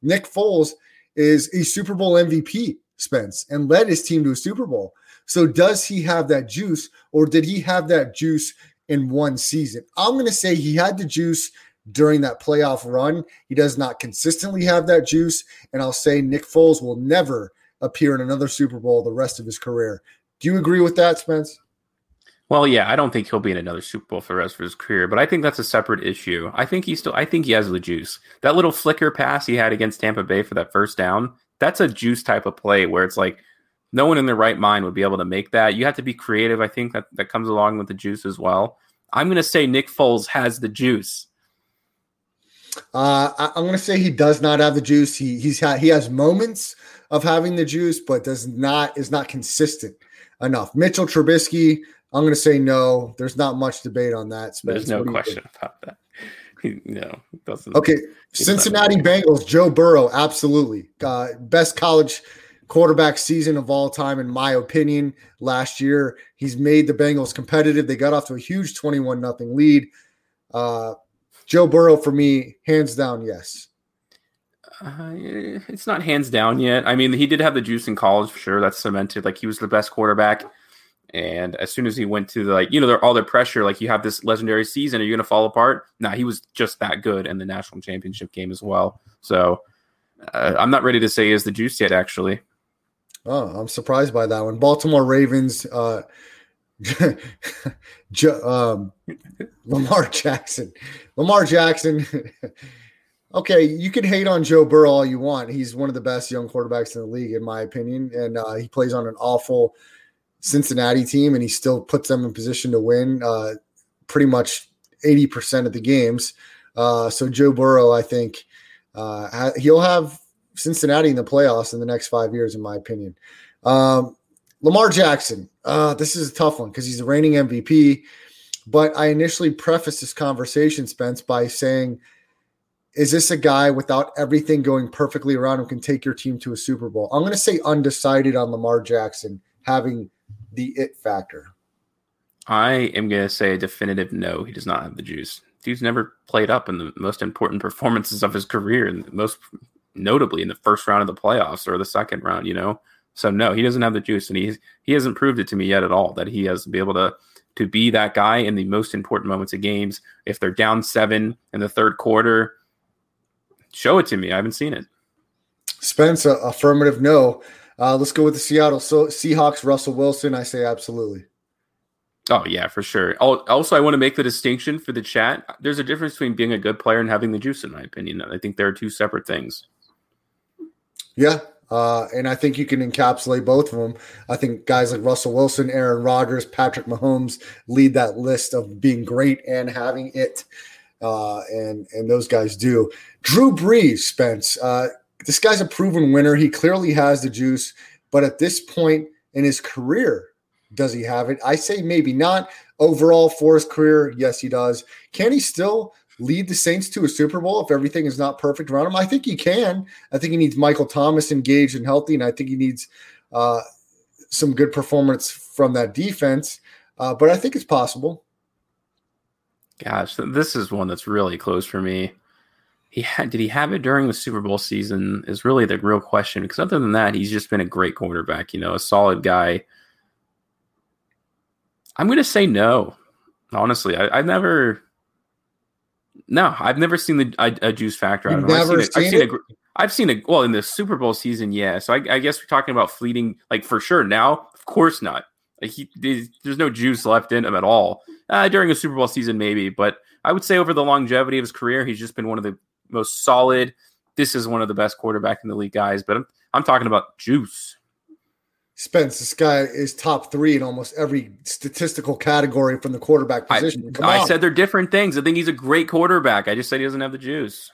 Nick Foles is a Super Bowl MVP, Spence, and led his team to a Super Bowl. So does he have that juice, or did he have that juice in one season? I'm going to say he had the juice during that playoff run. He does not consistently have that juice. And I'll say Nick Foles will never appear in another Super Bowl the rest of his career. Do you agree with that, Spence? Well, yeah, I don't think he'll be in another Super Bowl for the rest of his career, but I think that's a separate issue. I think he still, I think he has the juice. That little flicker pass he had against Tampa Bay for that first down, that's a juice type of play where it's like no one in their right mind would be able to make that. You have to be creative. I think that that comes along with the juice as well. I'm going to say Nick Foles has the juice. Uh, I, I'm going to say he does not have the juice. He he's had he has moments of having the juice, but does not is not consistent enough. Mitchell Trubisky, I'm going to say no. There's not much debate on that. Spence. There's no you think? question about that. He, no, doesn't. Okay, Cincinnati Bengals, Joe Burrow, absolutely. Uh, best college quarterback season of all time, in my opinion. Last year, he's made the Bengals competitive. They got off to a huge 21 nothing lead. Uh, Joe Burrow, for me, hands down, yes. Uh, it's not hands down yet. I mean, he did have the juice in college for sure. That's cemented. Like he was the best quarterback. And as soon as he went to the, like, you know, they're all their pressure, like you have this legendary season, are you going to fall apart? Nah, he was just that good in the national championship game as well. So uh, I'm not ready to say he has the juice yet, actually. Oh, I'm surprised by that one. Baltimore Ravens, uh, Jo- um, Lamar Jackson. Lamar Jackson. okay, you can hate on Joe Burrow all you want. He's one of the best young quarterbacks in the league, in my opinion, and uh, he plays on an awful Cincinnati team, and he still puts them in position to win uh, pretty much 80% of the games. Uh, so Joe Burrow, I think uh, he'll have Cincinnati in the playoffs in the next five years, in my opinion. Um, Lamar Jackson, uh, this is a tough one because he's the reigning MVP. But I initially prefaced this conversation, Spence, by saying, is this a guy without everything going perfectly around who can take your team to a Super Bowl? I'm going to say undecided on Lamar Jackson having the it factor. I am going to say a definitive no. He does not have the juice. Dude's never played up in the most important performances of his career, and most notably in the first round of the playoffs or the second round. You know, so no, he doesn't have the juice, and he's he hasn't proved it to me yet at all that he has to be able to to be that guy in the most important moments of games. If they're down seven in the third quarter, show it to me. I haven't seen it. Spence, affirmative no. Uh, let's go with the Seattle so Seahawks. Russell Wilson. I say absolutely. Oh yeah, for sure. Also, I want to make the distinction for the chat. There's a difference between being a good player and having the juice, in my opinion. I think there are two separate things. Yeah, uh, and I think you can encapsulate both of them. I think guys like Russell Wilson, Aaron Rodgers, Patrick Mahomes lead that list of being great and having it. Uh, and and those guys do. Drew Brees, Spence. Uh, this guy's a proven winner. He clearly has the juice, but at this point in his career, does he have it? I say maybe not. Overall, for his career, yes, he does. Can he still lead the Saints to a Super Bowl if everything is not perfect around him? I think he can. I think he needs Michael Thomas engaged and healthy, and I think he needs uh, some good performance from that defense. Uh, but I think it's possible. Gosh, this is one that's really close for me. He had, did he have it during the Super Bowl season? Is really the real question. Because other than that, he's just been a great quarterback. You know, a solid guy I'm going to say no. Honestly, I, have never. No, I've never seen the a, a juice factor out of him. I've seen, it. I've seen, a, I've seen a well in the Super Bowl season, yeah. So I, I, guess we're talking about fleeting, like for sure. Now, of course not. Like he, there's no juice left in him at all. Uh, during a Super Bowl season, maybe, but I would say over the longevity of his career, he's just been one of the most solid. This is one of the best quarterback in the league guys, but I'm, I'm talking about juice. Spence, this guy is top three in almost every statistical category from the quarterback position. I, I said they're different things. I think he's a great quarterback. I just said he doesn't have the juice.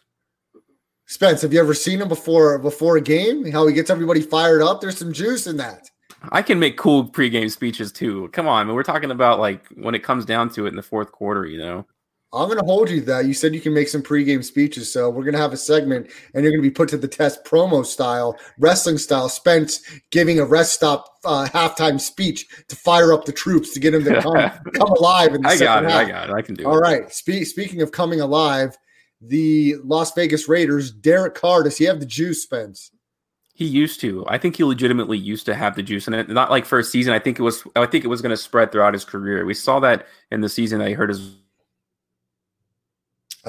Spence, have you ever seen him before before a game? How he gets everybody fired up? There's some juice in that. I can make cool pregame speeches too. Come on, man. We're talking about like when it comes down to it in the fourth quarter, you know. I'm going to hold you that. You said you can make some pregame speeches. So we're going to have a segment and you're going to be put to the test promo style, wrestling style. Spence giving a rest stop uh, halftime speech to fire up the troops to get them to come, come alive. In the I got it. half. I got it. I can do All it. All right. Spe- speaking of coming alive, the Las Vegas Raiders, Derek Carr, does he have the juice, Spence? He used to. I think he legitimately used to have the juice in it. Not like for a season. I think it was. I think it was going to spread throughout his career. We saw that in the season that he hurt his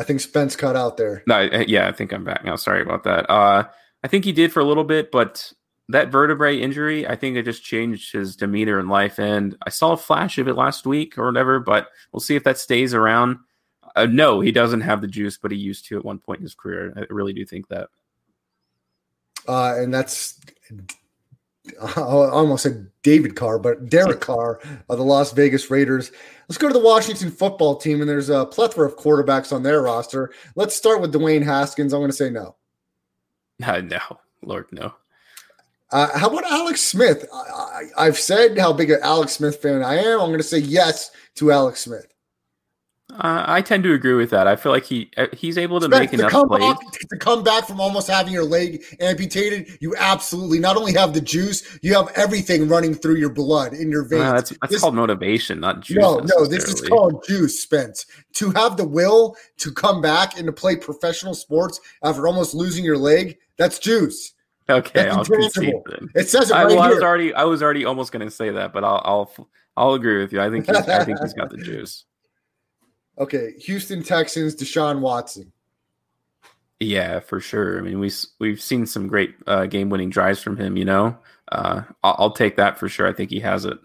I think Spence cut out there. No, yeah, I think I'm back now. Sorry about that. Uh, I think he did for a little bit, but that vertebrae injury, I think it just changed his demeanor in life. And I saw a flash of it last week or whatever, but we'll see if that stays around. Uh, no, he doesn't have the juice, but he used to at one point in his career. I really do think that. Uh, and that's I almost said David Carr, but Derek Carr of the Las Vegas Raiders. Let's go to the Washington football team, and there's a plethora of quarterbacks on their roster. Let's start with Dwayne Haskins. I'm going to say no. Uh, no, Lord, no. Uh, how about Alex Smith? I, have said how big an Alex Smith fan I am. I'm going to say yes to Alex Smith. Uh, I tend to agree with that. I feel like he uh, he's able to make enough come plays. Back, to come back from almost having your leg amputated. You absolutely not only have the juice, you have everything running through your blood in your veins. Uh, that's that's this, called motivation, not juice. No, no, this is called juice, Spence. To have the will to come back and to play professional sports after almost losing your leg, that's juice. Okay, that's I'll concede It says it right I, well, I was already I was already almost going to say that, but I'll I'll I'll agree with you. I think he's, I think he's got the juice. Okay, Houston Texans, Deshaun Watson. Yeah, for sure. I mean, we we've seen some great uh, game-winning drives from him. You know, uh, I'll, I'll, take that for sure. I think he has it.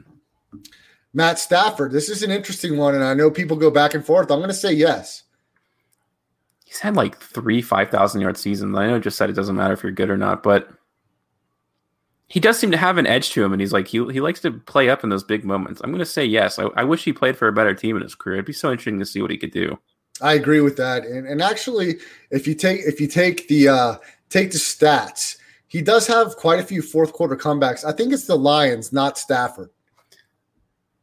Matt Stafford. This is an interesting one, and I know people go back and forth. I'm going to say yes. He's had like three five thousand yard seasons. I know, just said it doesn't matter if you're good or not, but he does seem to have an edge to him, and he's like he he likes to play up in those big moments. I'm going to say yes. I, I wish he played for a better team in his career. It'd be so interesting to see what he could do. I agree with that. And and actually, if you take if you take the uh, take the stats, he does have quite a few fourth quarter comebacks. I think it's the Lions, not Stafford.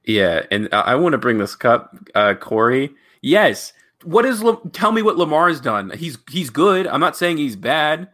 Yeah, and I, I want to bring this up, uh, Corey. Yes, what is tell me what Lamar's done? He's he's good. I'm not saying he's bad.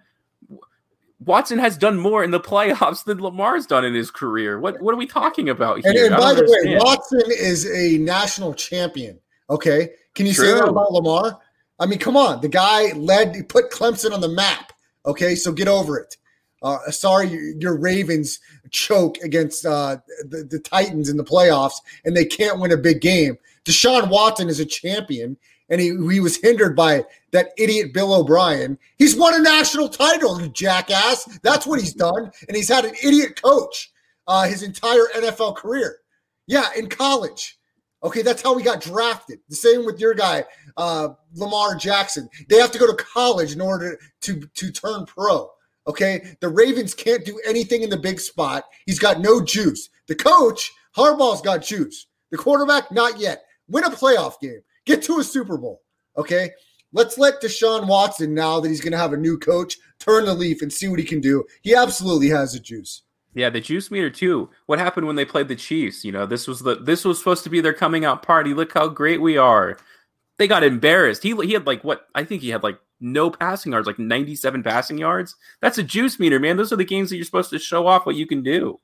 Watson has done more in the playoffs than Lamar's done in his career. What what are we talking about here? And, and by the way. Watson is a national champion. Okay, can you say that about Lamar? I mean, come on, the guy led, he put Clemson on the map. Okay, so get over it. Uh, sorry, your, your Ravens choke against uh, the, the Titans in the playoffs, and they can't win a big game. Deshaun Watson is a champion, and he, he was hindered by that idiot Bill O'Brien. He's won a national title, you jackass. That's what he's done, and he's had an idiot coach uh, his entire NFL career. Yeah, in college. Okay, that's how we got drafted. The same with your guy, uh, Lamar Jackson. They have to go to college in order to to turn pro. Okay, the Ravens can't do anything in the big spot. He's got no juice. The coach, Harbaugh's got juice. The quarterback, not yet. Win a playoff game. Get to a Super Bowl. Okay, let's let Deshaun Watson now that he's going to have a new coach turn the leaf and see what he can do. He absolutely has the juice. Yeah, the juice meter too. What happened when they played the Chiefs? You know, this was the this was supposed to be their coming out party. Look how great we are. They got embarrassed. He he had like what I think he had like no passing yards, like 97 passing yards. That's a juice meter, man. Those are the games that you're supposed to show off what you can do.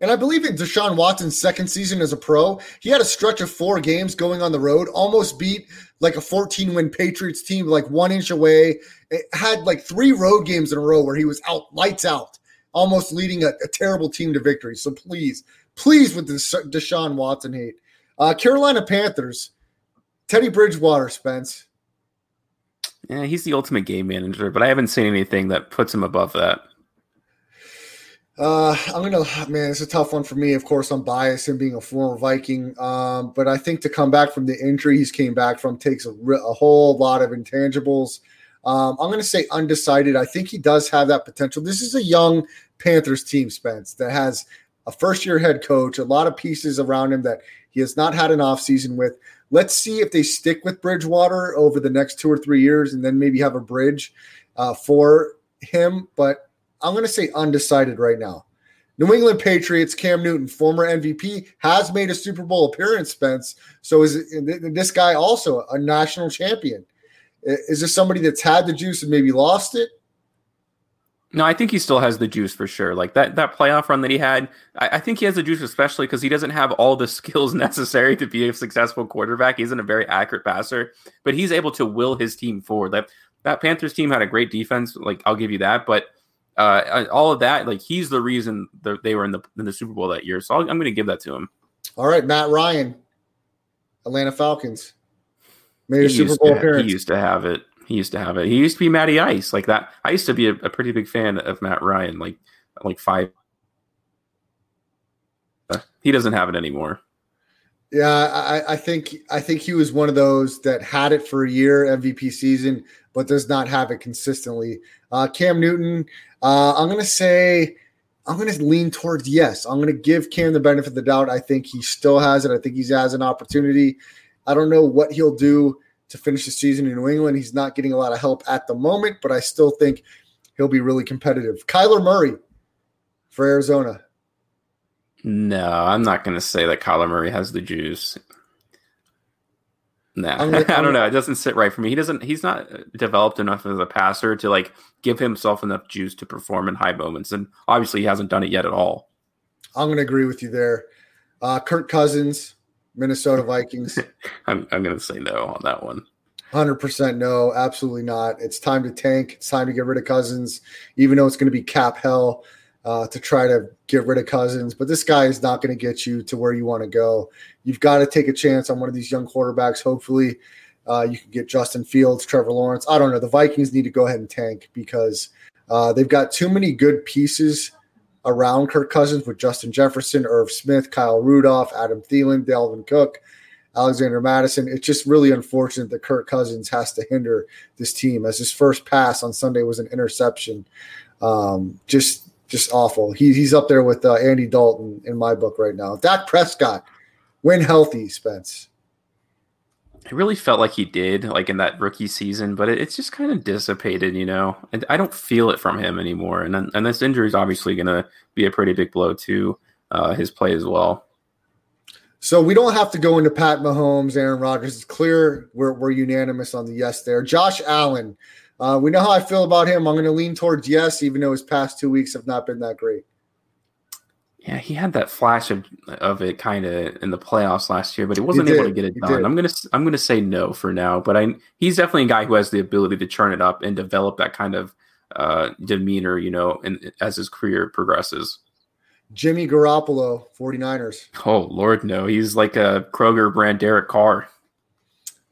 And I believe in Deshaun Watson's second season as a pro, he had a stretch of four games going on the road, almost beat like a 14 win Patriots team, like one inch away. It had like three road games in a row where he was out, lights out, almost leading a, a terrible team to victory. So please, please with this Deshaun Watson hate. Uh, Carolina Panthers, Teddy Bridgewater, Spence. Yeah, he's the ultimate game manager, but I haven't seen anything that puts him above that. Uh, I'm gonna man, it's a tough one for me. Of course, I'm biased in being a former Viking, um, but I think to come back from the injury he's came back from takes a, a whole lot of intangibles. Um, I'm gonna say undecided. I think he does have that potential. This is a young Panthers team, Spence, that has a first year head coach, a lot of pieces around him that he has not had an offseason with. Let's see if they stick with Bridgewater over the next two or three years and then maybe have a bridge uh, for him. But I'm going to say undecided right now. New England Patriots, Cam Newton, former MVP, has made a Super Bowl appearance, Spence. So is this guy also a national champion? Is this somebody that's had the juice and maybe lost it? No, I think he still has the juice for sure. Like that that playoff run that he had, I, I think he has the juice, especially because he doesn't have all the skills necessary to be a successful quarterback. He isn't a very accurate passer, but he's able to will his team forward. That that Panthers team had a great defense. Like I'll give you that, but uh, all of that, like he's the reason that they were in the in the Super Bowl that year. So I'll, I'm going to give that to him. All right, Matt Ryan, Atlanta Falcons, made a He Super used, Bowl to, appearance. he used to have it. He used to have it. He used to be Matty Ice like that. I used to be a, a pretty big fan of Matt Ryan. Like like five. He doesn't have it anymore. Yeah, I, I think I think he was one of those that had it for a year MVP season, but does not have it consistently. Uh, Cam Newton, uh, I'm going to say I'm going to lean towards yes. I'm going to give Cam the benefit of the doubt. I think he still has it. I think he has an opportunity. I don't know what he'll do to finish the season in New England. He's not getting a lot of help at the moment, but I still think he'll be really competitive. Kyler Murray for Arizona. No, I'm not going to say that Kyler Murray has the juice. Nah, I'm gonna- I don't know. It doesn't sit right for me. He doesn't. He's not developed enough as a passer to like give himself enough juice to perform in high moments, and obviously he hasn't done it yet at all. I'm going to agree with you there. Uh, Kirk Cousins, Minnesota Vikings. I'm I'm going to say no on that one. 100% no, absolutely not. It's time to tank. It's time to get rid of Cousins, even though it's going to be cap hell uh, to try to get rid of Cousins. But this guy is not going to get you to where you want to go. You've got to take a chance on one of these young quarterbacks. Hopefully, uh, you can get Justin Fields, Trevor Lawrence. I don't know. The Vikings need to go ahead and tank because uh, they've got too many good pieces around Kirk Cousins with Justin Jefferson, Irv Smith, Kyle Rudolph, Adam Thielen, Dalvin Cook. Alexander Mattison. It's just really unfortunate that Kirk Cousins has to hinder this team as his first pass on Sunday was an interception. Um, just just awful. He, he's up there with uh, Andy Dalton in my book right now. Dak Prescott, when healthy, Spence. It really felt like he did, like in that rookie season, but it, it's just kind of dissipated, you know. And I don't feel it from him anymore. And and this injury is obviously going to be a pretty big blow to uh, his play as well. So we don't have to go into Pat Mahomes, Aaron Rodgers. It's clear we're, we're unanimous on the yes there. Josh Allen, uh, we know how I feel about him. I'm going to lean towards yes, even though his past two weeks have not been that great. Yeah, he had that flash of, of it kind of in the playoffs last year, but he wasn't He able to get it He done. did. I'm gonna I'm gonna say no for now, but I he's definitely a guy who has the ability to turn it up and develop that kind of uh, demeanor, you know, and as his career progresses. Jimmy Garoppolo, 49ers. Oh Lord, no, he's like a Kroger brand Derek Carr.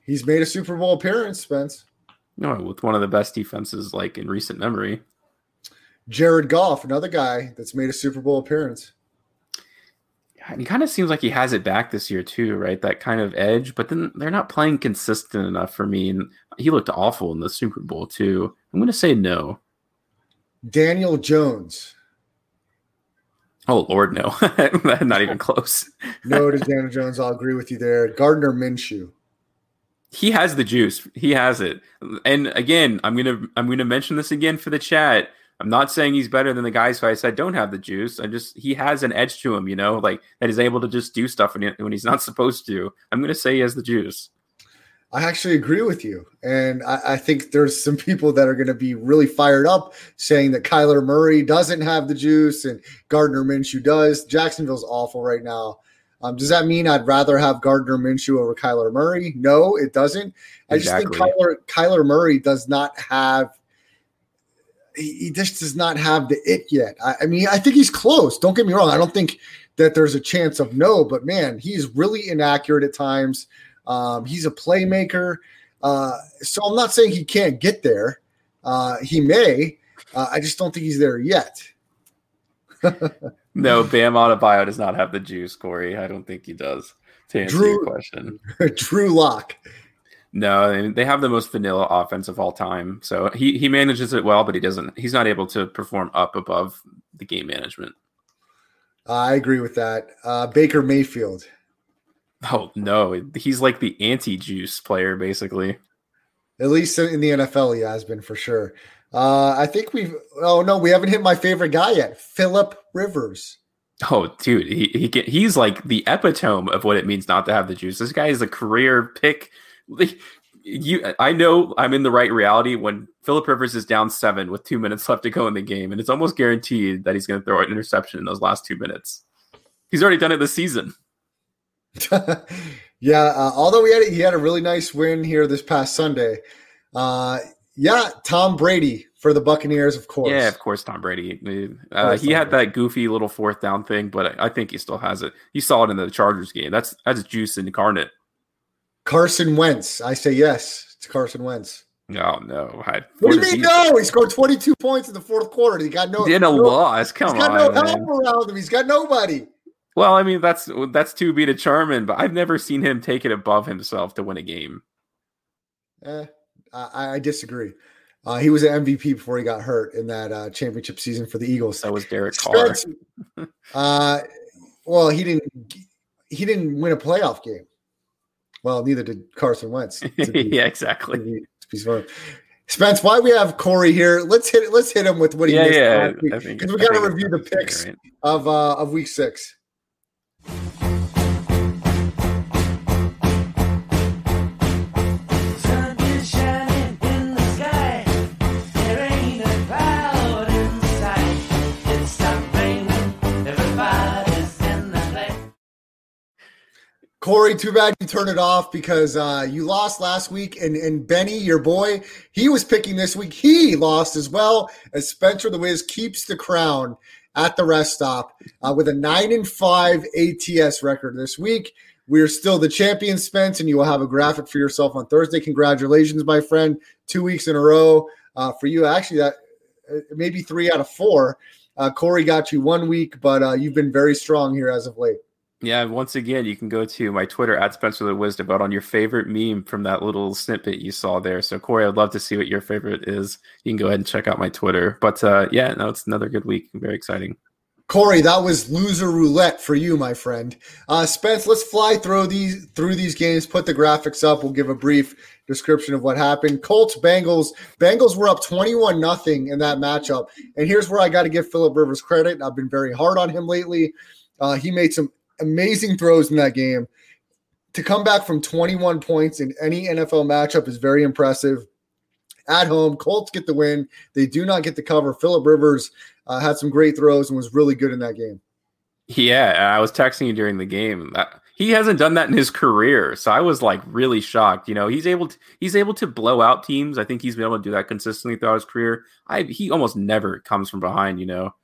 He's made a Super Bowl appearance, Spence. No, with one of the best defenses like in recent memory. Jared Goff, another guy that's made a Super Bowl appearance. He kind of seems like he has it back this year too, right? That kind of edge, but then they're not playing consistent enough for me. And he looked awful in the Super Bowl too. I'm going to say no. Daniel Jones. Oh Lord, no, not even close. No to Daniel Jones. I'll agree with you there. Gardner Minshew. He has the juice. He has it. And again, I'm gonna I'm gonna mention this again for the chat. I'm not saying he's better than the guys who I said don't have the juice. I just he has an edge to him, you know, like that he's able to just do stuff when, he, when he's not supposed to. I'm gonna say he has the juice. I actually agree with you. And I, I think there's some people that are going to be really fired up saying that Kyler Murray doesn't have the juice and Gardner Minshew does. Jacksonville's awful right now. Um, does that mean I'd rather have Gardner Minshew over Kyler Murray? No, it doesn't. I just think Kyler, Kyler Murray does not have. He he just does not have the it yet. I, I mean, I think he's close. Don't get me wrong. I don't think that there's a chance of no, but man, he's really inaccurate at times. Um, he's a playmaker. Uh, so I'm not saying he can't get there. Uh, he may. Uh, I just don't think he's there yet. No, Bam Adebayo does not have the juice, Corey. I don't think he does. To answer Drew- your question, Drew Lock. no, they have the most vanilla offense of all time. So he he manages it well, but he doesn't. He's not able to perform up above the game management. I agree with that. Uh, Baker Mayfield. Oh no, he's like the anti-juice player, basically. At least in the NFL, he has been for sure. Uh, I think we've. Oh no, we haven't hit my favorite guy yet. Philip Rivers. Oh, dude, he, he can, he's like the epitome of what it means not to have the juice. This guy is a career pick. You, I know I'm in the right reality when Philip Rivers is down seven with two minutes left to go in the game, and it's almost guaranteed that he's going to throw an interception in those last two minutes. He's already done it this season. yeah, uh, although he had he had a really nice win here this past Sunday. Uh, yeah, Tom Brady for the Buccaneers, of course. Yeah, of course, Tom Brady. Uh, course, he Tom had Brady. that goofy little fourth down thing, but I, think he still has it. You saw it in the Chargers game. That's that's juice incarnate. Carson Wentz. I say yes to Carson Wentz. Oh no! I, What do you mean he- no? He scored 22 points in the fourth quarter. He got no. In a no- loss, come He's got on. no man. help around him. He's got nobody. Well, I mean that's that's to be determined, but I've never seen him take it above himself to win a game. Eh, I, I disagree. Uh, he was an MVP before he got hurt in that uh, championship season for the Eagles. That was Derek Carr. Uh, well, he didn't. He didn't win a playoff game. Well, neither did Carson Wentz. be- yeah, exactly. to be. Spence, why we have Corey here? Let's hit. Let's hit him with what he Yeah, missed yeah. last week, I think- because we got to review the picks right. of uh, of week six. Corey, too bad you turned it off because uh, you lost last week, and and Benny, your boy, he was picking this week. He lost as well as Spencer the Wiz keeps the crown at the rest stop uh, with a nine and five ATS record this week. We're still the champion, Spence, and you will have a graphic for yourself on Thursday. Congratulations, my friend! Two weeks in a row uh, for you. Actually, that uh, maybe three out of four. Uh, Corey got you one week, but uh, you've been very strong here as of late. Yeah, once again, you can go to my Twitter at Spencer the Wisdom vote on your favorite meme from that little snippet you saw there. So, Corey, I'd love to see what your favorite is. You can go ahead and check out my Twitter. But uh, yeah, no, it's another good week. Very exciting. Corey, that was loser roulette for you, my friend. Uh, Spence, let's fly through these through these games. Put the graphics up. We'll give a brief description of what happened. Colts, Bengals. Bengals were up twenty-one nothing in that matchup. And here's where I got to give Philip Rivers credit. I've been very hard on him lately. Uh, he made some amazing throws in that game. To come back from 21 points in any NFL matchup is very impressive. At home, Colts get the win. They do not get the cover. Philip Rivers uh, had some great throws and was really good in that game. Yeah, I was texting you during the game. Uh, He hasn't done that in his career, so I was like really shocked. You know, he's able to he's able to blow out teams. I think he's been able to do that consistently throughout his career. I he almost never comes from behind. You know,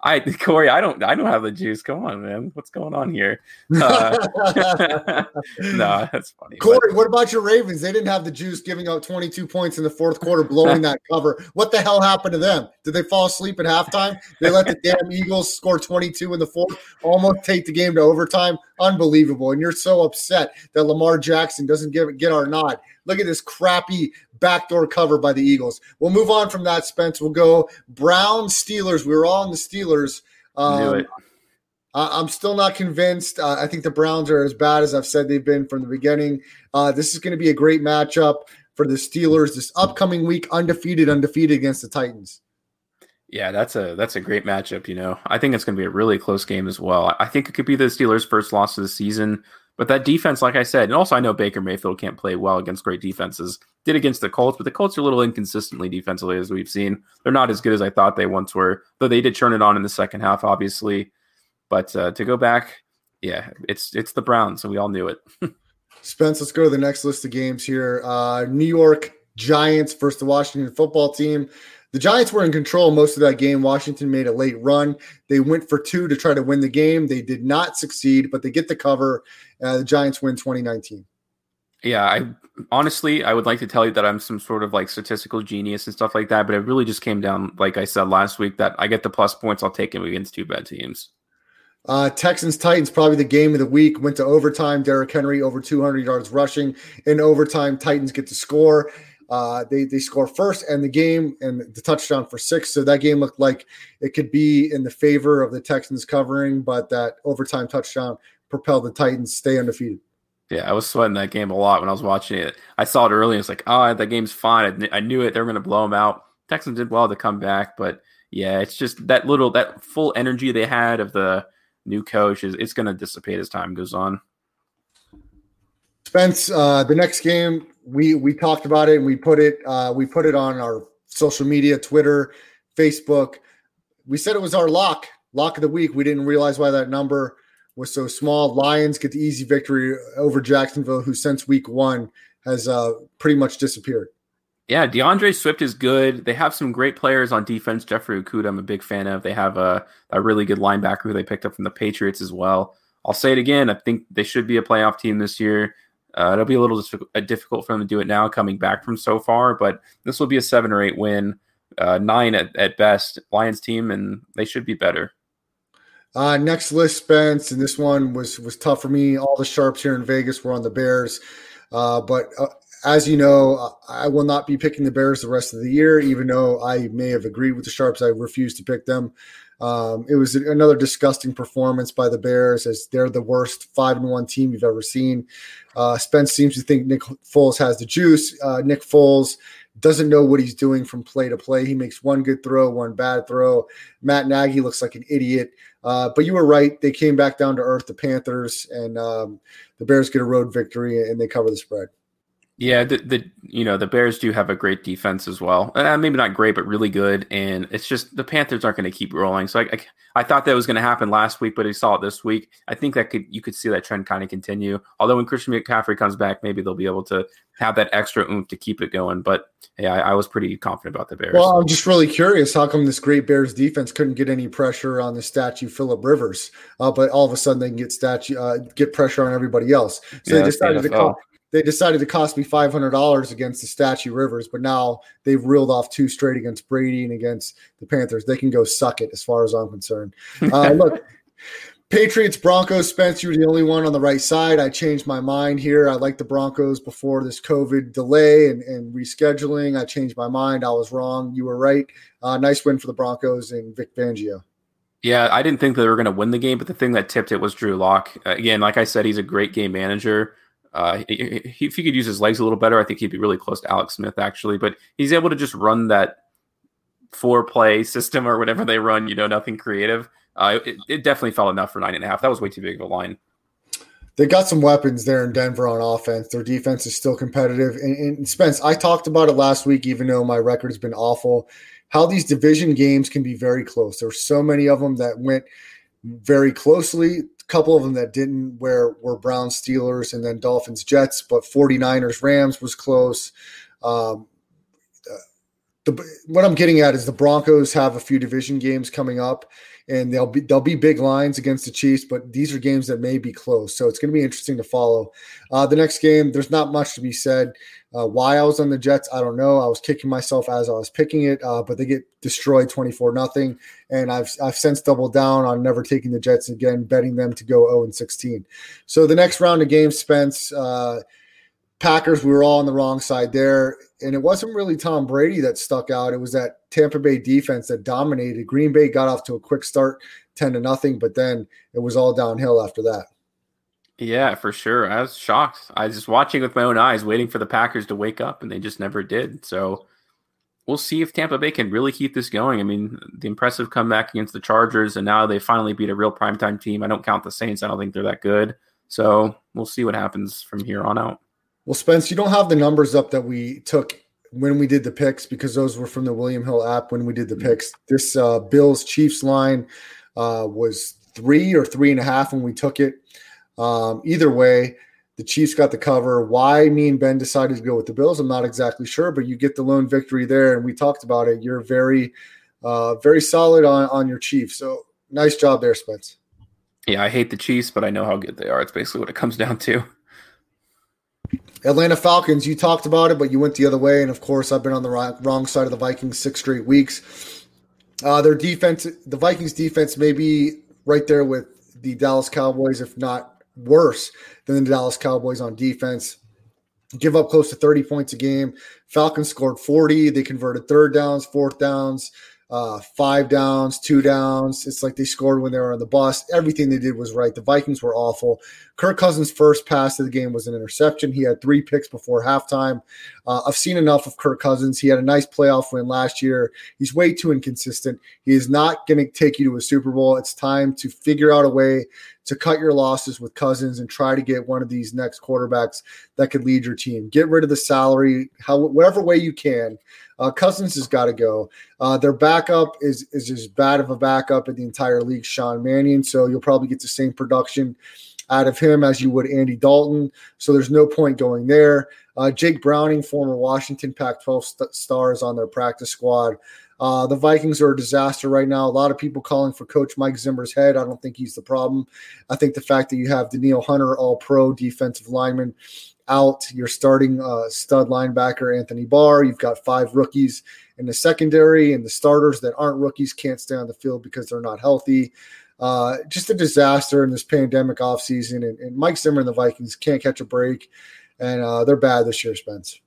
I Corey, I don't I don't have the juice. Come on, man, what's going on here? Uh, no, that's funny. but- Corey, what about your Ravens? They didn't have the juice giving up 22 points in the fourth quarter, blowing that cover. What the hell happened to them? Did they fall asleep at halftime? They let the damn Eagles score 22 in the fourth, almost take the game to overtime. Unbelievable. And you're so upset that Lamar Jackson doesn't give get our nod. Look at this crappy backdoor cover by the Eagles. We'll move on from that, Spence. We'll go Brown Steelers. We were all in the Steelers. Um. I- I'm still not convinced. Uh, I think the Browns are as bad as I've said they've been from the beginning. Uh, this is going to be a great matchup for the Steelers this upcoming week, undefeated, undefeated against the Titans. Yeah, that's a that's a great matchup. You know, I think it's going to be a really close game as well. I think it could be the Steelers' first loss of the season. But that defense, like I said, and also I know Baker Mayfield can't play well against great defenses. Did against the Colts, but the Colts are a little inconsistently defensively as we've seen. They're not as good as I thought they once were, though they did turn it on in the second half, obviously. But uh, to go back, yeah, it's it's the Browns, so we all knew it. Spence, let's go to the next list of games here. Uh, New York Giants versus the Washington football team. The Giants were in control most of that game. Washington made a late run. They went for two to try to win the game. They did not succeed, but they get the cover. Uh, the Giants win 2019. Yeah, I honestly I would like to tell you that I'm some sort of like statistical genius and stuff like that, but it really just came down, like I said last week, that I get the plus points. I'll take them against two bad teams. Uh, Texans Titans probably the game of the week. Went to overtime. Derrick Henry over 200 yards rushing in overtime. Titans get to score. Uh, they they score first and the game and the touchdown for six. So that game looked like it could be in the favor of the Texans covering, but that overtime touchdown propelled the Titans stay undefeated. Yeah, I was sweating that game a lot when I was watching it. I saw it early. and It's like, oh, that game's fine. I, I knew it. They were going to blow them out. Texans did well to come back, but yeah, it's just that little that full energy they had of the new coach is it's going to dissipate as time goes on. Spence, uh, the next game we we talked about it and we put it uh, we put it on our social media, Twitter, Facebook. We said it was our lock lock of the week. We didn't realize why that number was so small. Lions get the easy victory over Jacksonville, who since week one has uh, pretty much disappeared. Yeah, DeAndre Swift is good. They have some great players on defense. Jeffrey Okudah, I'm a big fan of. They have a, a really good linebacker who they picked up from the Patriots as well. I'll say it again. I think they should be a playoff team this year. Uh, it'll be a little uh, difficult for them to do it now, coming back from so far, but this will be a seven or eight win, uh, nine at, at best Lions team, and they should be better. Uh, next list, Spence, and this one was was tough for me. All the sharps here in Vegas were on the Bears, uh, but uh, as you know, I will not be picking the Bears the rest of the year. Even though I may have agreed with the sharps, I refuse to pick them. Um, it was another disgusting performance by the Bears, as they're the worst five and one team you've ever seen. Uh, Spence seems to think Nick Foles has the juice. Uh, Nick Foles doesn't know what he's doing from play to play. He makes one good throw, one bad throw. Matt Nagy looks like an idiot. Uh, but you were right. They came back down to earth, the Panthers, and um, the Bears get a road victory and they cover the spread. Yeah, the, the you know the Bears do have a great defense as well. Uh, maybe not great, but really good. And it's just the Panthers aren't going to keep rolling. So I, I, I thought that was going to happen last week, but I saw it this week. I think that could you could see that trend kind of continue. Although when Christian McCaffrey comes back, maybe they'll be able to have that extra oomph to keep it going. But yeah, I, I was pretty confident about the Bears. Well, I'm just really curious how come this great Bears defense couldn't get any pressure on the statue Philip Rivers, uh, but all of a sudden they can get statue uh, get pressure on everybody else. So Yeah, they decided to call, they decided to cost me five hundred dollars against the statue Rivers, but now they've reeled off two straight against Brady and against the Panthers. They can go suck it, as far as I'm concerned. Uh, look. Patriots Broncos. Spence, you were the only one on the right side. I changed my mind here. I like the Broncos before this COVID delay and, and rescheduling. I changed my mind. I was wrong. You were right. Uh, nice win for the Broncos and Vic Fangio. Yeah, I didn't think they were going to win the game, but the thing that tipped it was Drew Lock. Uh, again, like I said, he's a great game manager. Uh, if he could use his legs a little better, I think he'd be really close to Alex Smith, actually. But he's able to just run that four play system or whatever they run, you know, nothing creative. Uh, it, it definitely fell enough for nine and a half. That was way too big of a line. They got some weapons there in Denver on offense. Their defense is still competitive. And, and Spence, I talked about it last week, even though my record has been awful, how these division games can be very close. There's so many of them that went very closely. Couple of them that didn't, where were Browns, Steelers, and then Dolphins, Jets, but 49ers, Rams was close. Um, the, what I'm getting at is the Broncos have a few division games coming up, and they'll be they'll be big lines against the Chiefs, but these are games that may be close. So it's going to be interesting to follow. Uh, the next game, there's not much to be said. Uh, why I was on the Jets, I don't know. I was kicking myself as I was picking it, uh, but they get destroyed 24 nothing, and I've I've since doubled down on never taking the Jets again, betting them to go 0 and 16. So the next round of games, Spence. Packers, we were all on the wrong side there. And it wasn't really Tom Brady that stuck out. It was that Tampa Bay defense that dominated. Green Bay got off to a quick start, 10 to nothing, but then it was all downhill after that. Yeah, for sure. I was shocked. I was just watching with my own eyes, waiting for the Packers to wake up, and they just never did. So we'll see if Tampa Bay can really keep this going. I mean, the impressive comeback against the Chargers, and now they finally beat a real primetime team. I don't count the Saints. I don't think they're that good. So we'll see what happens from here on out. Well, Spence, you don't have the numbers up that we took when we did the picks because those were from the William Hill app when we did the picks. This uh, Bills Chiefs line uh, was three or three and a half when we took it. Um, either way, the Chiefs got the cover. Why me and Ben decided to go with the Bills, I'm not exactly sure, but you get the lone victory there, and we talked about it. You're very, uh, very solid on on your Chiefs. So nice job there, Spence. Yeah, I hate the Chiefs, but I know how good they are. It's basically what it comes down to. Atlanta Falcons, you talked about it, but you went the other way. And of course, I've been on the wrong side of the Vikings six straight weeks. Uh, their defense, the Vikings defense, may be right there with the Dallas Cowboys, if not worse than the Dallas Cowboys on defense. Give up close to 30 points a game. Falcons scored 40. They converted third downs, fourth downs, uh, five downs, two downs. It's like they scored when they were on the bus. Everything they did was right. The Vikings were awful. Kirk Cousins' first pass of the game was an interception. He had three picks before halftime. Uh, I've seen enough of Kirk Cousins. He had a nice playoff win last year. He's way too inconsistent. He is not going to take you to a Super Bowl. It's time to figure out a way to cut your losses with Cousins and try to get one of these next quarterbacks that could lead your team. Get rid of the salary, how whatever way you can. Uh, Cousins has got to go. Uh, their backup is is as bad of a backup in the entire league, Sean Mannion. So you'll probably get the same production out of him as you would Andy Dalton. So there's no point going there. Uh, Jake Browning, former Washington Pac-12 st- stars on their practice squad. Uh, the Vikings are a disaster right now. A lot of people calling for Coach Mike Zimmer's head. I don't think he's the problem. I think the fact that you have Danielle Hunter, all pro defensive lineman, out. You're starting uh, stud linebacker Anthony Barr. You've got five rookies in the secondary, and the starters that aren't rookies can't stay on the field because they're not healthy. Uh, just a disaster in this pandemic offseason. And, and Mike Zimmer and the Vikings can't catch a break, and uh, they're bad this year, Spence.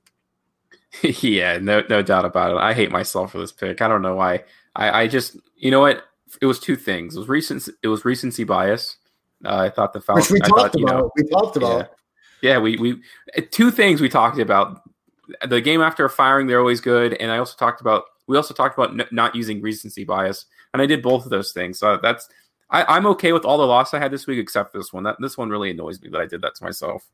yeah, no, no doubt about it. I hate myself for this pick. I don't know why. I, I just, you know what? It was two things. It was recent. It was recency bias. Uh, I thought the Falcons. Which we I talked thought, about. Know, we talked about. Yeah. Yeah, we we two things we talked about. The game after a firing, they're always good, and I also talked about we also talked about n- not using recency bias, and I did both of those things. So that's I, am okay with all the loss I had this week except this one. That this one really annoys me that I did that to myself.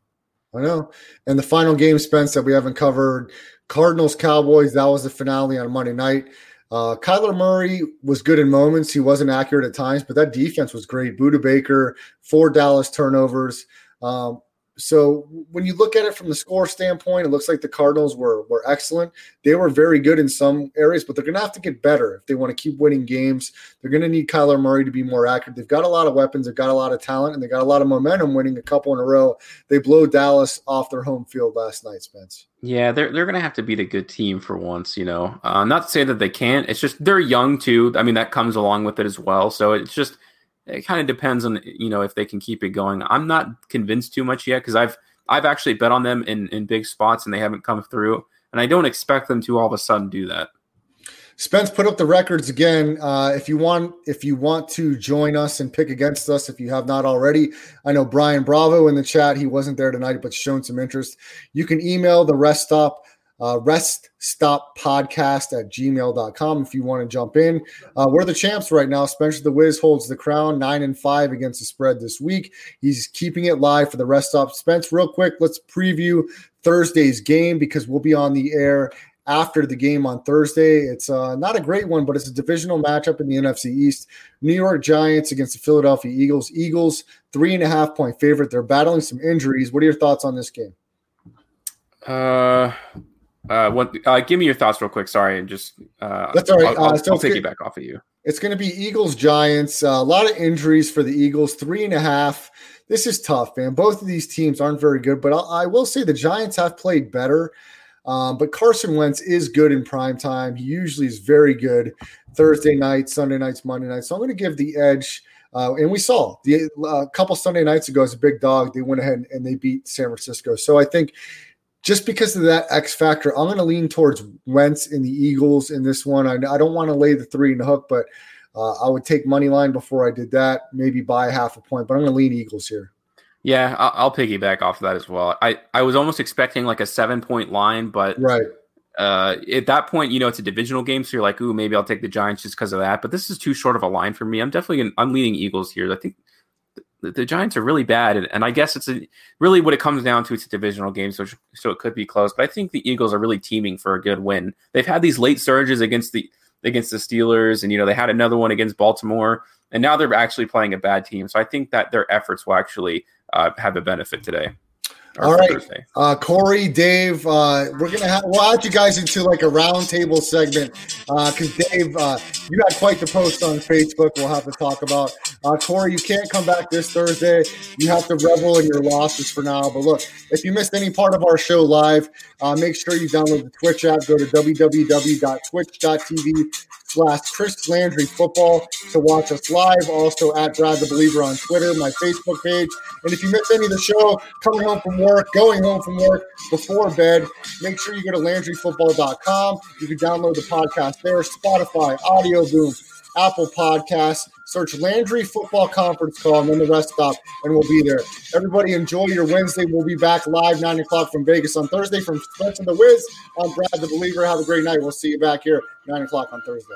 I know. And the final game, Spence, that we haven't covered, Cardinals Cowboys. That was the finale on Monday night. Uh, Kyler Murray was good in moments. He wasn't accurate at times, but that defense was great. Budda Baker, four Dallas turnovers. Um, so when you look at it from the score standpoint, it looks like the Cardinals were were excellent. They were very good in some areas, but they're going to have to get better if they want to keep winning games. They're going to need Kyler Murray to be more accurate. They've got a lot of weapons, they've got a lot of talent, and they got a lot of momentum, winning a couple in a row. They blow Dallas off their home field last night, Spence. Yeah, they're they're going to have to beat a good team for once. You know, uh, not to say that they can't. It's just they're young too. I mean, that comes along with it as well. So it's just it kind of depends on you know if they can keep it going. I'm not convinced too much yet because I've I've actually bet on them in in big spots and they haven't come through, and I don't expect them to all of a sudden do that. Spence put up the records again. Uh, if you want, if you want to join us and pick against us, if you have not already, I know Brian Bravo in the chat. He wasn't there tonight, but shown some interest. You can email the rest stop, uh, rest stop podcast at gmail.com if you want to jump in. Uh, we're the champs right now. Spencer the Wiz holds the crown nine and five against the spread this week. He's keeping it live for the rest stop. Spence, real quick, let's preview Thursday's game because we'll be on the air after the game on Thursday. It's uh, not a great one, but it's a divisional matchup in the NFC East. New York Giants against the Philadelphia Eagles. Eagles, three and a half point favorite. They're battling some injuries. What are your thoughts on this game? Uh, uh, what? Uh, give me your thoughts real quick. Sorry, and just uh, That's all right. I'll, I'll, Uh, so I'll take you back off of you. It's going to be Eagles Giants. Uh, a lot of injuries for the Eagles. Three and a half. This is tough, man. Both of these teams aren't very good, but I, I will say the Giants have played better. Um, but Carson Wentz is good in prime time. He usually is very good Thursday nights, Sunday nights, Monday nights. So I'm going to give the edge. Uh, and we saw the a couple Sunday nights ago as a big dog, they went ahead and they beat San Francisco. So I think just because of that X factor, I'm going to lean towards Wentz in the Eagles in this one. I, I don't want to lay the three in the hook, but uh, I would take money line before I did that. Maybe buy half a point, but I'm going to lean Eagles here. Yeah, I'll, I'll piggyback off of that as well. I I was almost expecting like a seven point line, but Right. uh, at that point, you know, it's a divisional game, so you're like, ooh, maybe I'll take the Giants just because of that. But this is too short of a line for me. I'm definitely gonna, I'm leaning Eagles here. I think the, the Giants are really bad, and, and I guess it's a, really what it comes down to. It's a divisional game, so so it could be close. But I think the Eagles are really teaming for a good win. They've had these late surges against the against the Steelers, and you know they had another one against Baltimore, and now they're actually playing a bad team. So I think that their efforts will actually uh, have a benefit today. All right. Thursday. Uh, Corey, Dave, uh, we're gonna have we'll add you guys into like a roundtable segment Uh, because Dave, uh, you had quite the post on Facebook. We'll have to talk about. Uh, Corey, you can't come back this Thursday. You have to revel in your losses for now. But look, if you missed any part of our show live, uh, make sure you download the Twitch app. Go to www.twitch.tv slash Chris Landry Football to watch us live. Also at Brad the Believer on Twitter, my Facebook page. And if you missed any of the show, coming home from work, going home from work, before bed, make sure you go to LandryFootball.com. You can download the podcast there, Spotify, Audio Boom, Apple Podcasts. Search Landry Football Conference Call and then the rest stop, and we'll be there. Everybody, enjoy your Wednesday. We'll be back live 9 o'clock from Vegas on Thursday. From Spencer the Wiz, I'm Brad the Believer. Have a great night. We'll see you back here 9 o'clock on Thursday.